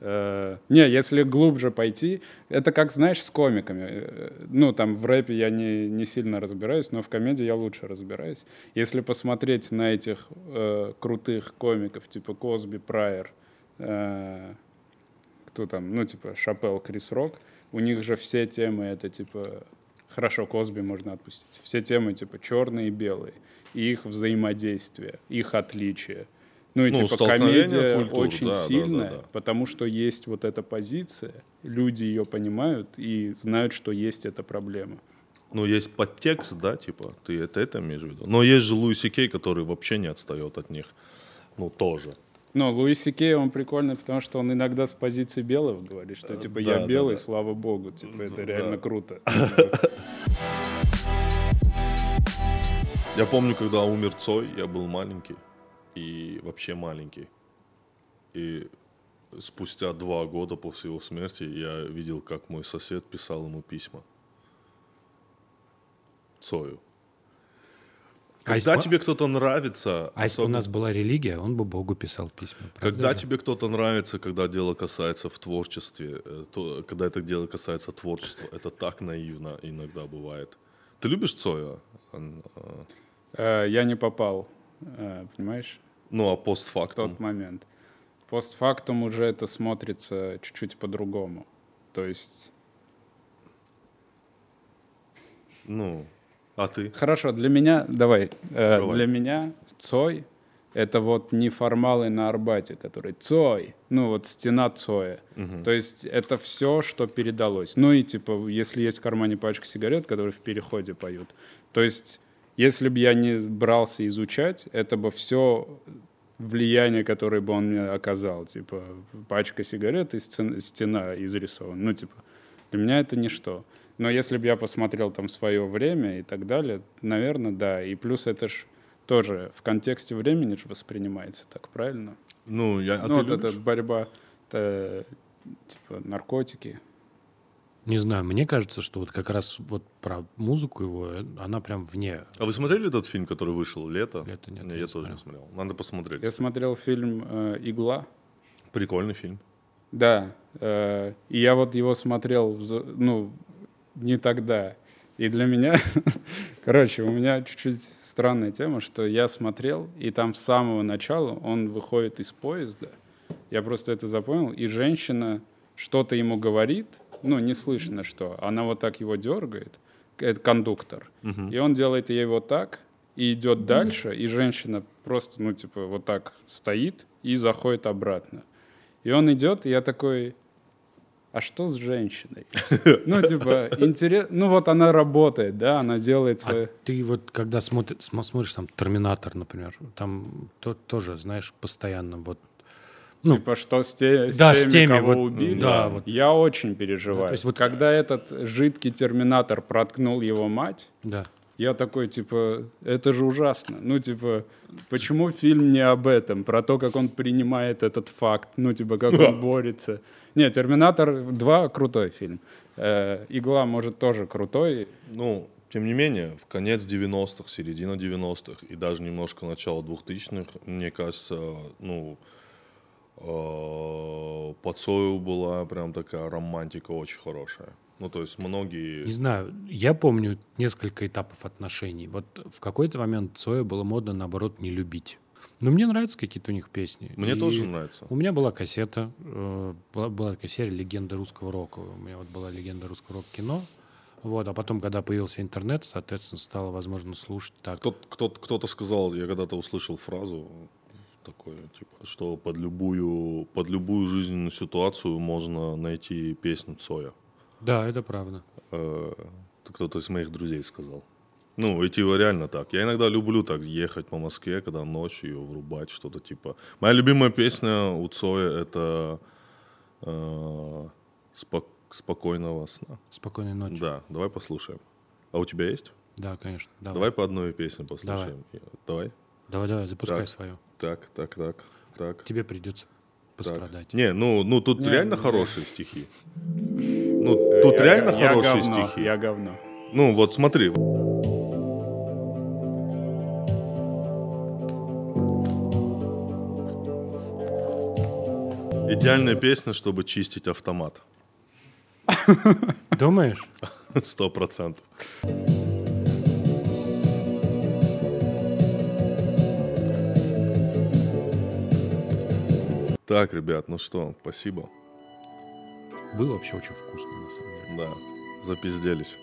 Э, Не, если глубже пойти, это как, знаешь, с комиками. Э, Ну, там в рэпе я не, не сильно разбираюсь, но в комедии я лучше разбираюсь. Если посмотреть на этих э, крутых комиков, типа Косби, Прайер, э, кто там, ну, типа Шапел, Крис Рок, у них же все темы это, типа, хорошо, Косби можно отпустить. Все темы, типа, черные и белые. Их взаимодействие, их отличия. Ну и Ну, типа комедия культур, очень да, да, да, сильная, да. потому что есть вот эта позиция, люди ее понимают и знают, что есть эта проблема. Ну, есть подтекст, да, типа, ты это, это имеешь в виду? Но есть же Луиси Кей, который вообще не отстает от них. Ну, тоже. Но Луиси Кей, он прикольный, потому что он иногда с позиции белого говорит, что типа Э, да, я да, белый, да. слава богу, типа это реально круто. Я помню, когда умер Цой, я был маленький. И вообще маленький. И спустя два года после его смерти я видел, как мой сосед писал ему письма. Цою. А Когда если- тебе кто-то нравится, А если бы у нас была религия, он бы Богу писал письма. правда Когда же? тебе кто-то нравится, когда дело касается в творчестве, э, то, когда это дело касается творчества, это так наивно иногда бывает. Ты любишь Цоя? А, Э, Я не попал, э, понимаешь, Ну, а в постфактум? тот момент. Постфактум уже это смотрится чуть-чуть по-другому. То есть Ну, а ты? Хорошо, для меня, давай, э, Давай. для меня Цой — это вот неформалы на Арбате, который Цой, ну вот стена Цоя. То есть это все, что передалось. Ну и типа, если есть в кармане пачка сигарет, которые в переходе поют. То есть если бы я не брался изучать, это бы все влияние, которое бы он мне оказал. Типа пачка сигарет и сцен- стена изрисована. Ну типа для меня это ничто. Но если бы я посмотрел там свое время и так далее, наверное, да. И плюс это ж тоже в контексте времени же воспринимается так, правильно? Ну, я, а ну, ты вот любишь? эта борьба, это, типа, наркотики. Не знаю, мне кажется, что вот как раз вот про музыку его, э, она прям вне. А вы смотрели этот фильм, который вышел лето? Лето нет, Не, я не тоже не смотрел. Надо посмотреть. Я смотрел фильм э, «Игла». Прикольный фильм. Да, э, и я вот его смотрел, ну, не тогда. И для меня, [laughs] короче, у меня чуть-чуть странная тема, что я смотрел, и там с самого начала он выходит из поезда, я просто это запомнил, и женщина что-то ему говорит, ну, не слышно что, она вот так его дергает, это кондуктор. И он делает ей вот так, и идет дальше, и женщина просто, ну, типа, вот так стоит и заходит обратно. И он идет, и я такой, а что с женщиной? [laughs] Ну, типа, интересно, ну, вот она работает, да, она делает А свое... ты вот, когда смотри- смо- смотришь там «Терминатор», например, там то, тоже, знаешь, постоянно вот... Ну, типа, что с, те- с да, теми, с теми, кого вот, убили? да, вот. Я очень переживаю. Да, то есть вот- Когда этот жидкий терминатор проткнул его мать, да. я такой, типа, это же ужасно. Ну, типа, почему фильм не об этом? Про то, как он принимает этот факт, ну, типа, как он [laughs] борется. Нет, «Терминатор 2» крутой фильм. Э, «Игла», может, тоже крутой. Ну, тем не менее, в конец 90-х, середина 90-х и даже немножко начало 2000-х, мне кажется, ну, э, по Цою была прям такая романтика очень хорошая. Ну, то есть многие... Не знаю, я помню несколько этапов отношений. Вот в какой-то момент Цоя было модно, наоборот, не любить. Но мне нравятся какие-то у них песни. Мне И тоже нравится. У меня была кассета, э, была, была такая серия «Легенда русского рока». У меня вот была «Легенда русского рок-кино». Вот, а потом, когда появился интернет, соответственно, стало возможно слушать так. Кто- кто- Кто-то сказал, я когда-то услышал фразу такую, типа, что под любую, под любую жизненную ситуацию можно найти песню Цоя. Да, это правда. Э, это кто-то из моих друзей сказал. Ну, и типа реально так. Я иногда люблю так ехать по Москве, когда ночью ее врубать, что-то типа. Моя любимая песня у Цоя это э, «Спок- «Спокойного сна». Спокойной ночи. Да, давай послушаем. А у тебя есть? Да, конечно. Давай, Давай по одной песне послушаем. Давай. давай, давай, запускай Так. свое. Так, так, так, так. Тебе придется так. пострадать. Не, ну, ну тут Не, реально не. хорошие стихи. Ну, тут Я- реально я хорошие говно, стихи. Я говно. Ну, вот смотри. Идеальная песня, чтобы чистить автомат. Думаешь? [laughs] Сто процентов. Так, ребят, ну что, спасибо. Было вообще очень вкусно, на самом деле. Да, запизделись.